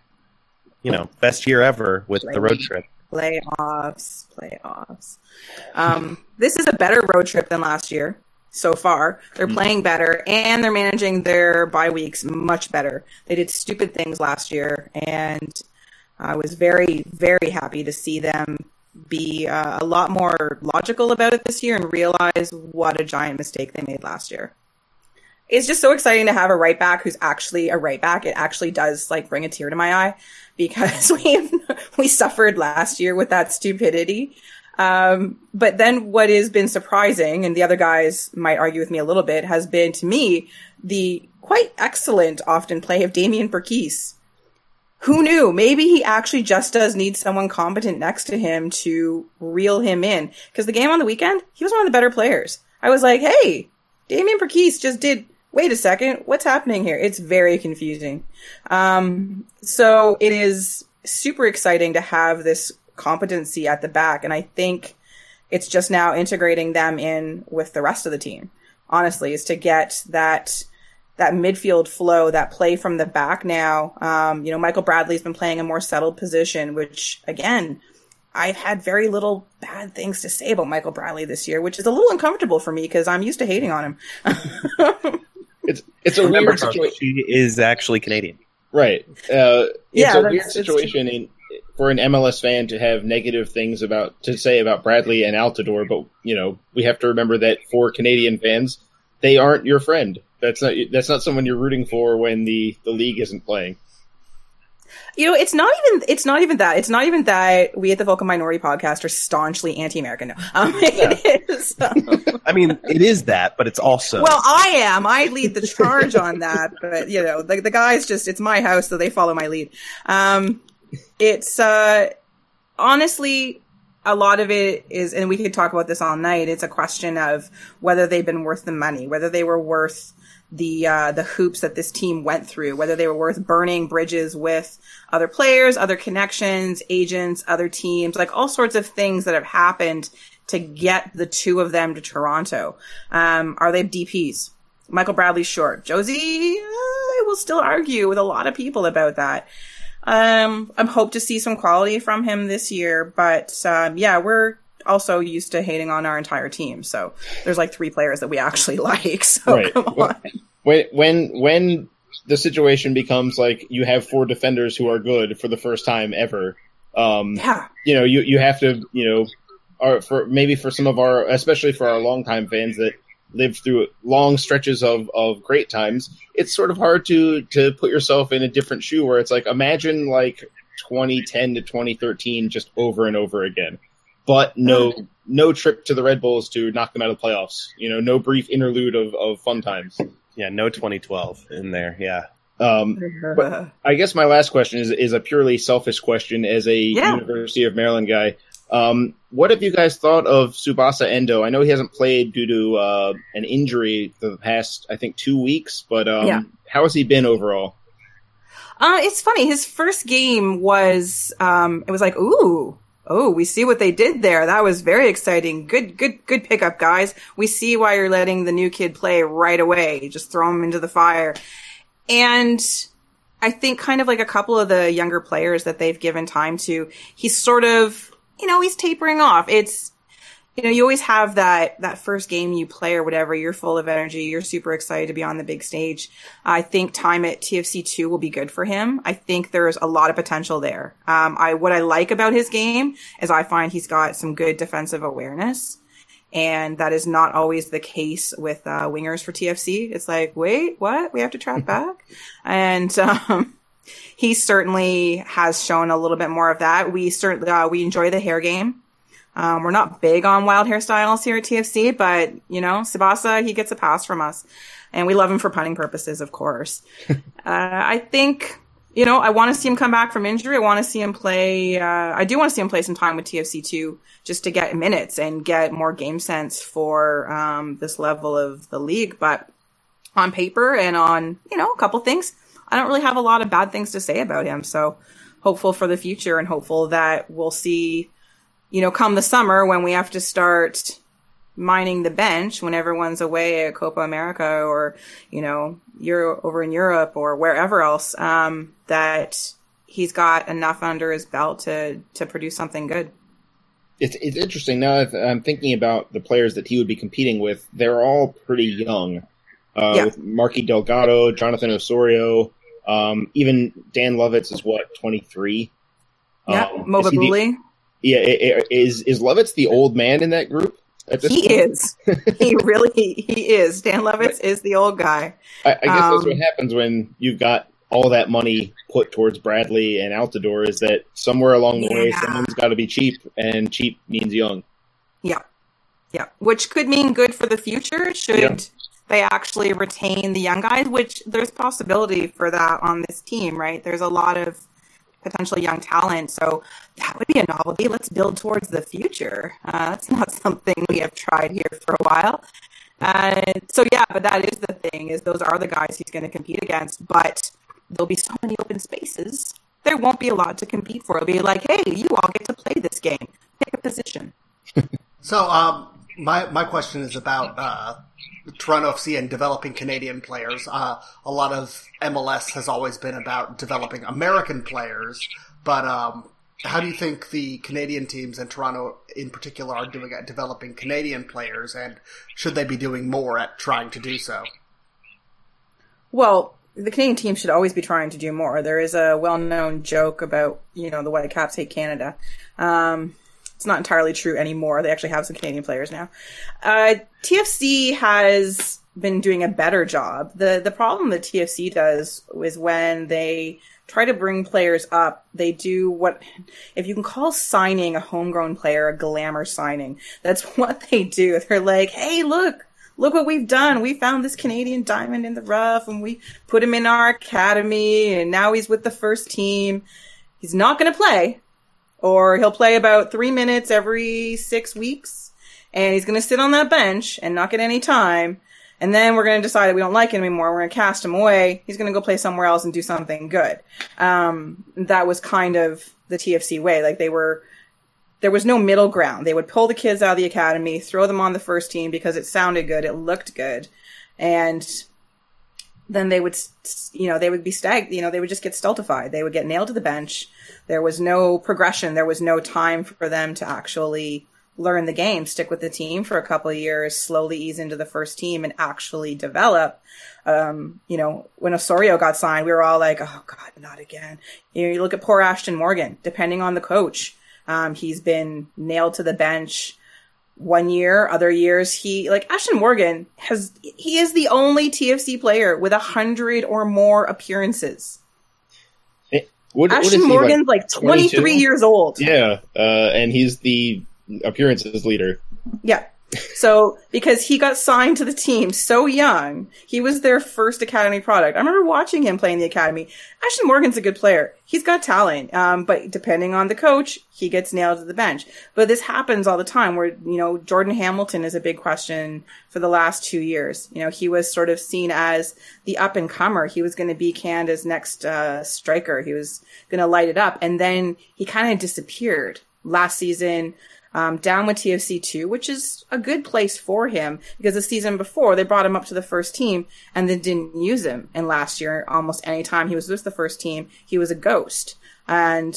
S1: you know, best year ever with Play- the road trip.
S4: Playoffs, playoffs. Um, this is a better road trip than last year so far. They're mm. playing better and they're managing their bye weeks much better. They did stupid things last year, and I was very, very happy to see them be uh, a lot more logical about it this year and realize what a giant mistake they made last year. It's just so exciting to have a right back who's actually a right back. It actually does like bring a tear to my eye because [laughs] we we suffered last year with that stupidity. Um, but then what has been surprising, and the other guys might argue with me a little bit, has been to me the quite excellent often play of Damien Perquis. Who knew? Maybe he actually just does need someone competent next to him to reel him in. Because the game on the weekend, he was one of the better players. I was like, hey, Damien Perquis just did. Wait a second, what's happening here? It's very confusing. Um, so it is super exciting to have this competency at the back, and I think it's just now integrating them in with the rest of the team. Honestly, is to get that that midfield flow, that play from the back now. Um, you know, Michael Bradley's been playing a more settled position, which again, I've had very little bad things to say about Michael Bradley this year, which is a little uncomfortable for me because I'm used to hating on him. [laughs]
S3: it's it's a
S1: Remember,
S3: weird situation.
S1: she is actually Canadian.
S3: Right. Uh, it's
S4: Yeah,
S3: a
S4: that's-
S3: weird situation in, for an MLS fan to have negative things about to say about Bradley and Altidore, but you know we have to remember that for Canadian fans, they aren't your friend. That's not that's not someone you're rooting for when the the league isn't playing.
S4: You know, it's not even it's not even that. It's not even that we at the Vocal Minority Podcast are staunchly anti-American. No, um, [laughs] it is. um, [laughs]
S1: I mean, it is that, but it's also
S4: well, I am. I lead the charge on that, but you know, the, the guys just it's my house, so they follow my lead. Um, it's uh, honestly a lot of it is, and we could talk about this all night. It's a question of whether they've been worth the money, whether they were worth the uh, the hoops that this team went through, whether they were worth burning bridges with other players, other connections, agents, other teams, like all sorts of things that have happened to get the two of them to Toronto. Um, are they DPs? Michael Bradley short. Jozy, uh, I will still argue with a lot of people about that. Um, I'm hope to see some quality from him this year, but um, yeah, we're also used to hating on our entire team. So there's like three players that we actually [laughs] like. So
S3: Right.
S4: come on.
S3: When when when the situation becomes like you have four defenders who are good for the first time ever, um,
S4: Yeah.
S3: you know, you you have to, you know, or for maybe for some of our, especially for our longtime fans that lived through long stretches of of great times, it's sort of hard to to put yourself in a different shoe where it's like imagine like 2010 to 2013 just over and over again, but no no trip to the Red Bulls to knock them out of the playoffs. You know, no brief interlude of of fun times.
S1: yeah, no 2012 in there. Yeah,
S3: Um, But- I guess my last question is is a purely selfish question as a
S4: Yeah.
S3: University of Maryland guy. Um, what have you guys thought of Tsubasa Endo? I know he hasn't played due to uh, an injury the past, I think, two weeks, but um,
S4: Yeah.
S3: how has he been overall?
S4: Uh, it's funny. His first game was, um, it was like, ooh, oh, we see what they did there. That was very exciting. Good, good, good pickup, guys. We see why you're letting the new kid play right away. Just throw him into the fire. And I think kind of like a couple of the younger players that they've given time to, he's sort of, you know, he's tapering off. It's, you know, you always have that, that first game you play or whatever. You're full of energy. You're super excited to be on the big stage. I think time at TFC two will be good for him. I think there's a lot of potential there. Um, I, what I like about his game is I find he's got some good defensive awareness. And that is not always the case with, uh, wingers for TFC. It's like, wait, what? We have to track [laughs] back. And, [laughs] um, he certainly has shown a little bit more of that. We certainly, uh, we enjoy the hair game. Um, we're not big on wild hairstyles here at TFC, but you know, Tsubasa, he gets a pass from us and we love him for punting purposes, of course. [laughs] uh, I think, you know, I want to see him come back from injury. I want to see him play, uh, I do want to see him play some time with TFC too, just to get minutes and get more game sense for, um, this level of the league. But on paper and on, you know, a couple things, I don't really have a lot of bad things to say about him. So hopeful for the future and hopeful that we'll see, you know, come the summer when we have to start mining the bench when everyone's away at Copa America or, you know, you're over in Europe or wherever else, um, that he's got enough under his belt to, to produce something good.
S3: It's it's interesting now I'm thinking about the players that he would be competing with. They're all pretty young. Uh,
S4: Yeah.
S3: with Marky Delgado, Jonathan Osorio, um, even Dan Lovitz is what 23.
S4: Yeah.
S3: Um,
S4: Moba
S3: is he the-
S4: Booley.
S3: Yeah, i- i- is is Lovitz the old man in that group? At this
S4: He
S3: point?
S4: is. he [laughs] really, he is. Dan Lovitz is the old guy.
S3: I, I guess that's
S4: Um,
S3: what happens when you've got all that money put towards Bradley and Altidore. Is that somewhere along the way someone's got to be cheap, and cheap means young.
S4: Yeah. Yeah. Which could mean good for the future should
S3: Yeah.
S4: they actually retain the young guys, which there's possibility for that on this team, right? There's a lot of potential young talent. So that would be a novelty. Let's build towards the future. Uh, that's [laughs] not something we have tried here for a while. Uh, so yeah, but that is the thing is those are the guys he's going to compete against. But there'll be so many open spaces. There won't be a lot to compete for. It'll be like, hey, you all get to play this game. Pick a position. [laughs]
S2: so um, my my question is about uh, Toronto FC and developing Canadian players. Uh, a lot of MLS has always been about developing American players, but um, how do you think the Canadian teams and Toronto in particular are doing at developing Canadian players, and should they be doing more at trying to do so?
S4: Well, the Canadian team should always be trying to do more. There is a well-known joke about you know the Whitecaps hate Canada. Um, it's not entirely true anymore. They actually have some Canadian players now. Uh, TFC has been doing a better job. the The problem that TFC does is when they try to bring players up. They do what, if you can call signing a homegrown player a glamour signing, that's [laughs] what they do. They're like, hey, look, look what we've done. We found this Canadian diamond in the rough and we put him in our academy and now he's with the first team. He's not going to play or he'll play about three minutes every six weeks and he's going to sit on that bench and not get any time. And then we're going to decide that we don't like him anymore. We're going to cast him away. He's going to go play somewhere else and do something good. Um, that was kind of the TFC way. Like they were, there was no middle ground. They would pull the kids out of the academy, throw them on the first team because it sounded good, it looked good, and then they would, you know, they would be stag, you know, they would just get stultified. They would get nailed to the bench. There was no progression. There was no time for them to actually learn the game, stick with the team for a couple of years, slowly ease into the first team and actually develop. Um, you know, when Osorio got signed, we were all like, oh God, not again. You know, you look at poor Ashton Morgan, depending on the coach. Um, he's been nailed to the bench one year, other years he like Ashton Morgan has he is the only TFC player with a hundred or more appearances.
S3: What,
S4: Ashton
S3: what
S4: Morgan's like, like 23 years old.
S3: Yeah, uh, and he's the appearances leader.
S4: Yeah. So because he got signed to the team so young, he was their first academy product. I remember watching him play in the academy. Ashton Morgan's a good player. He's got talent. Um, but depending on the coach, he gets nailed to the bench. But this happens all the time where, you know, Jordan Hamilton is a big question for the last two years. You know, he was sort of seen as the up and comer. He was going to be Canada's next, uh, striker. He was going to light it up. And then he kind of disappeared last season um, down with TFC two, which is a good place for him because the season before they brought him up to the first team and then didn't use him. And last year, almost any time he was with the first team, he was a ghost. And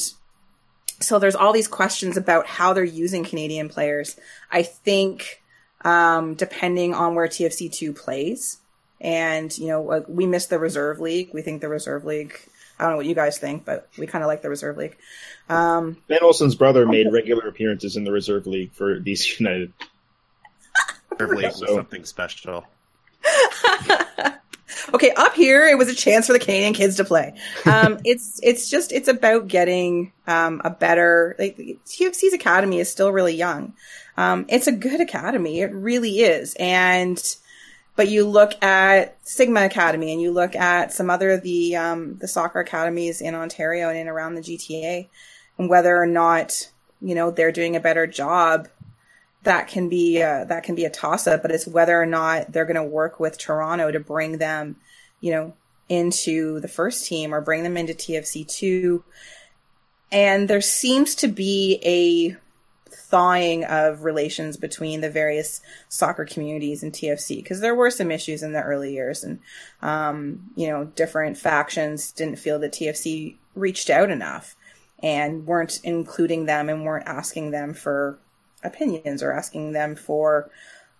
S4: so there's all these questions about how they're using Canadian players. I think um, depending on where TFC two plays, and you know we miss the reserve league. We think the reserve league. I don't know what you guys think, but we kind of like the reserve league. Um,
S3: ben Olsen's brother made regular appearances in the reserve league for DC [laughs] United.
S1: Reserve league was something special. [laughs]
S4: okay, up here it was a chance for the Canadian kids to play. Um, [laughs] it's it's just it's about getting um, a better. Like, TFC's academy is still really young. Um, it's a good academy, it really is, and but you look at Sigma Academy and you look at some other of the um, the soccer academies in Ontario and in around the GTA and whether or not you know they're doing a better job that can be uh, that can be a toss up but it's whether or not they're going to work with Toronto to bring them you know into the first team or bring them into TFC2 and there seems to be a thawing of relations between the various soccer communities in TFC because there were some issues in the early years and um, you know different factions didn't feel that TFC reached out enough and weren't including them and weren't asking them for opinions or asking them for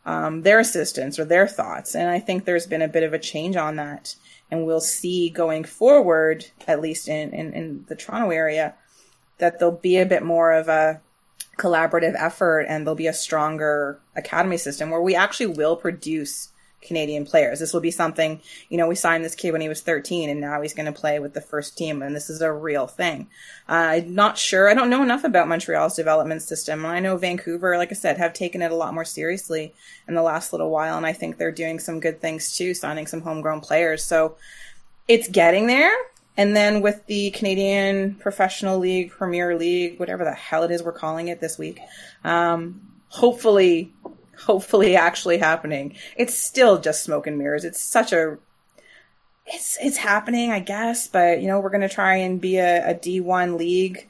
S4: um, their assistance or their thoughts. And I think there's been a bit of a change on that. And we'll see going forward, at least in, in, in the Toronto area, that there'll be a bit more of a collaborative effort and there'll be a stronger academy system where we actually will produce Canadian players. This will be something, you know, we signed this kid when he was 13 and now he's going to play with the first team and this is a real thing. Uh, I'm not sure. I don't know enough about Montreal's development system. I know Vancouver, like I said, have taken it a lot more seriously in the last little while and I think they're doing some good things too, signing some homegrown players. So it's getting there. And then with the Canadian Professional League, Premier League, whatever the hell it is we're calling it this week, um, hopefully hopefully actually happening. It's still just smoke and mirrors. It's such a it's it's happening, I guess, but you know, we're gonna try and be a a D1 league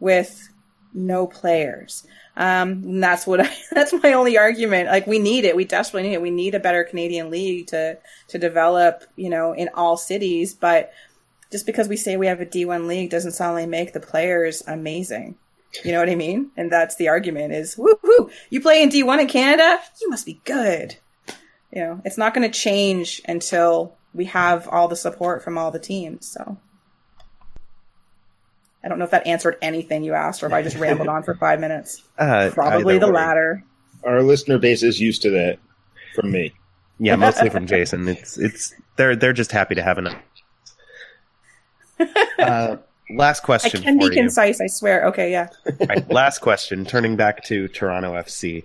S4: with no players. Um, that's what I, [laughs] that's my only argument. Like we need it. We desperately need it. We need a better Canadian league to, to develop, you know, in all cities. But just because we say we have a D1 league doesn't suddenly make the players amazing. You know what I mean? And that's the argument is, woohoo, you play in D1 in Canada? You must be good. You know, it's not going to change until we have all the support from all the teams. So I don't know if that answered anything you asked or if I just rambled on for [laughs] five minutes.
S1: Uh,
S4: Probably the
S1: way.
S4: latter.
S3: Our listener base is used to that from me.
S1: Yeah, mostly from Jason. It's it's they're they're just happy to have an. [laughs] Uh, last
S4: I
S1: question
S4: can
S1: for
S4: be
S1: you.
S4: concise, I swear. Okay, yeah.
S1: Right, last question. Turning back to Toronto FC,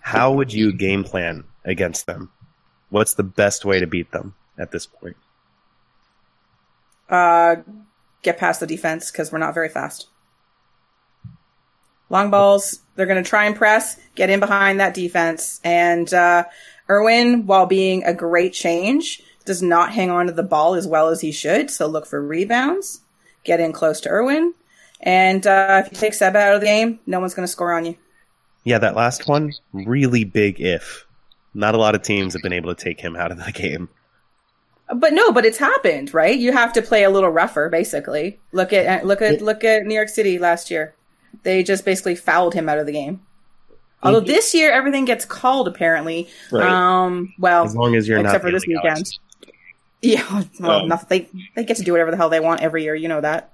S1: how would you game plan against them? What's the best way to beat them at this point?
S4: Uh, get past the defense because we're not very fast. Long balls, they're going to try and press, get in behind that defense. And uh, Irwin, while being a great change, does not hang on to the ball as well as he should. So look for rebounds, get in close to Irwin. And uh, if you take Seba out of the game, no one's going to score on you.
S1: Yeah, that last one, really big if. Not a lot of teams have been able to take him out of the [laughs] game.
S4: But no, but it's happened, right? You have to play a little rougher, basically. Look at look at look at New York City last year. They just basically fouled him out of the game. Although this year everything gets called apparently.
S3: Right.
S4: Um, well,
S1: As long as you're
S4: except
S1: not
S4: for this weekend.
S1: Alex.
S4: Yeah, well,
S3: Um,
S4: nothing. They they get to do whatever the hell they want every year. You know that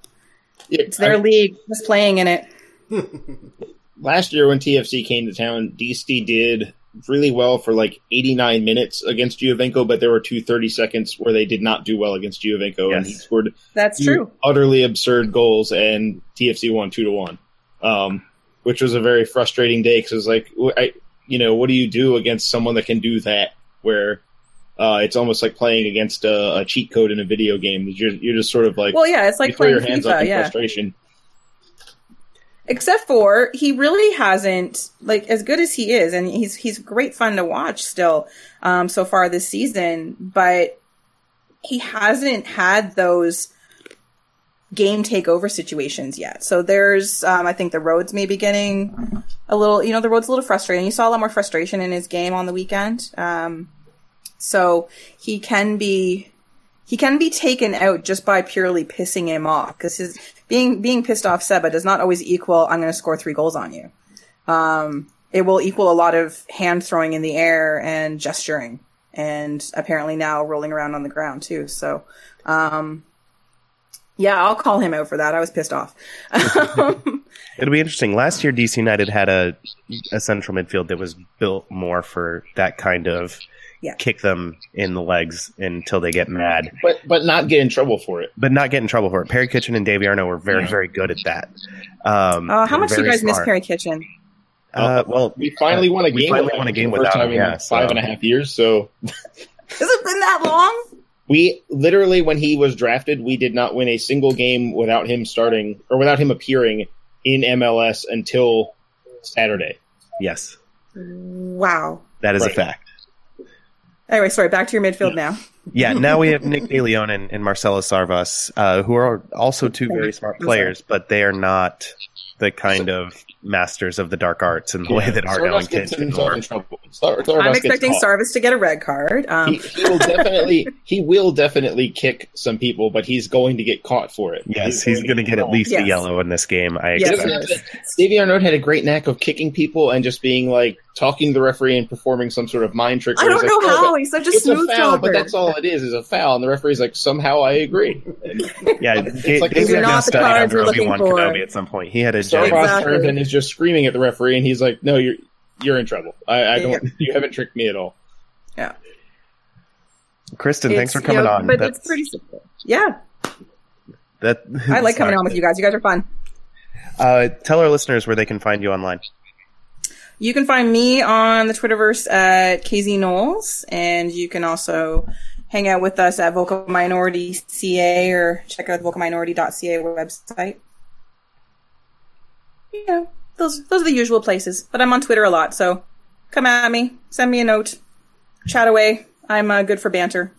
S3: Yeah,
S4: it's their
S3: I-
S4: league. Just playing in it. [laughs]
S3: last year when TFC came to town, DC did really well for like 89 minutes against Giovinco, but there were two 30 seconds where they did not do well against Giovinco, and he scored
S4: That's true.
S3: utterly absurd goals, and TFC won two to one, um, which was a very frustrating day because it was like, I, you know, what do you do against someone that can do that? Where uh, it's almost like playing against a, a cheat code in a video game. You're, you're just sort of like
S4: Well, yeah, it's
S3: you
S4: like
S3: throw your hands up in
S4: Yeah,
S3: frustration.
S4: except for he really hasn't like as good as he is and he's he's great fun to watch still um so far this season but he hasn't had those game takeover situations yet so there's um i think the roads maybe getting a little you know the road's a little frustrating you saw a lot more frustration in his game on the weekend um so he can be he can be taken out just by purely pissing him off because his being being pissed off Seba does not always equal I'm going to score three goals on you. Um, it will equal a lot of hand throwing in the air and gesturing, and apparently now rolling around on the ground too. So, um, yeah, I'll call him out for that. I was pissed off. [laughs]
S1: It'll be interesting. Last year, DC United had a a central midfield that was built more for that kind of
S4: Yeah.
S1: kick them in the legs until they get mad,
S3: But but not get in trouble for it.
S1: but not get in trouble for it. Perry Kitchen and Davy Arnaud were very,
S3: Yeah.
S1: very good at that. Um,
S4: uh, how much do you
S1: very
S4: guys miss. Perry Kitchen?
S1: Uh, well,
S3: We finally won a
S1: we
S3: game.
S1: finally won a game
S3: for the first
S1: without
S3: time
S1: him,
S3: in
S1: yeah,
S3: five
S1: so-
S3: and a half years. So [laughs]
S4: Has it been that long?
S3: we literally, when he was drafted, we did not win a single game without him starting or without him appearing in MLS until Saturday.
S1: yes,
S4: Wow.
S1: that is a fact.
S4: Anyway, sorry. Back to your midfield now.
S1: Yeah, [laughs] now we have Nick DeLeon and, and Marcelo Sarvas, uh, who are also two very smart players, but they are not the kind of masters of the dark arts in the way that Art
S3: Sarvas
S1: Allen
S3: gets
S1: Kitchen
S3: himself
S1: or
S3: in trouble.
S4: I'm expecting. Sarvas to get a red card. Um,
S3: He, he will definitely he will definitely kick some people, but he's going to get caught for it.
S1: Yes, he's going to get at least
S4: Yes.
S1: a yellow in this game. I
S4: Yes,
S1: expect.
S4: he is.
S3: Davey had a great knack of kicking people and just being like talking to the referee and performing some sort of mind trick.
S4: I
S3: where
S4: don't
S3: he's
S4: know
S3: like, "Oh,
S4: how.
S3: but
S4: He's such a
S3: It's a
S4: smooth
S3: foul,
S4: talker.
S3: but that's all it is, is a foul. And the referee's like, somehow I agree.
S1: Yeah, [laughs]
S3: It's
S1: Ga-
S3: like-
S1: Gabe
S3: These are
S1: Neville
S4: not the
S1: studied
S4: cards
S1: under
S4: we're looking
S1: Obi-Wan
S4: for.
S1: Kenobi at some point. He had a
S3: Sarvas
S1: giant-
S4: Exactly.
S3: turns and is just screaming at the referee, and he's like, "No, you're you're in trouble. I, I don't.
S4: Yeah.
S3: You haven't tricked me at all." Yeah.
S1: Kristen, thanks for coming
S4: you know,
S1: on.
S4: But
S1: That's-
S4: it's pretty simple. Yeah,
S1: that,
S4: I like coming on with you guys. You guys are fun.
S1: Uh, tell our listeners where they can find you online.
S4: You can find me on the Twitterverse at KZ Knowles, and you can also hang out with us at Vocal Minority CA or check out the vocalminority.ca website. You know, those those are the usual places. But I'm on Twitter a lot, so come at me, send me a note, chat away. I'm uh, good for banter.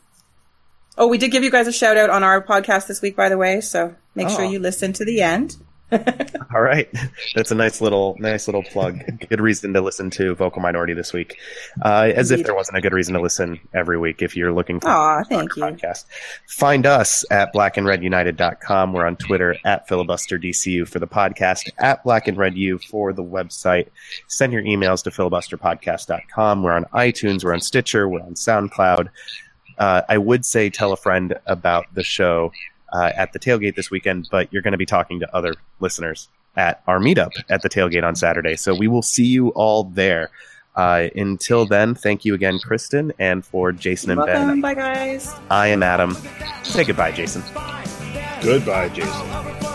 S4: Oh, we did give you guys a shout out on our podcast this week, by the way. So make sure
S1: Oh.
S4: you listen to the end. [laughs]
S1: All right, that's a nice little nice little plug. Good reason to listen to Vocal Minority this week, uh, as if there wasn't a good reason to listen every week if you're looking for
S4: Aw, thank you.
S1: podcast. Find us at blackandredunited.com. We're on Twitter at filibusterdcu for the podcast, at black and red u for the website. Send your emails to filibusterpodcast.com. We're on iTunes, we're on Stitcher, we're on SoundCloud. Uh, I would say tell a friend about the show uh, at the tailgate this weekend, but you're going to be talking to other listeners at our meetup at the tailgate on Saturday. So we will see you all there. Uh, until then, thank you again, Kristen, and for Jason and
S4: Welcome.
S1: Ben.
S4: Bye, guys.
S1: I am Adam. Say goodbye, Jason.
S3: Goodbye, Jason.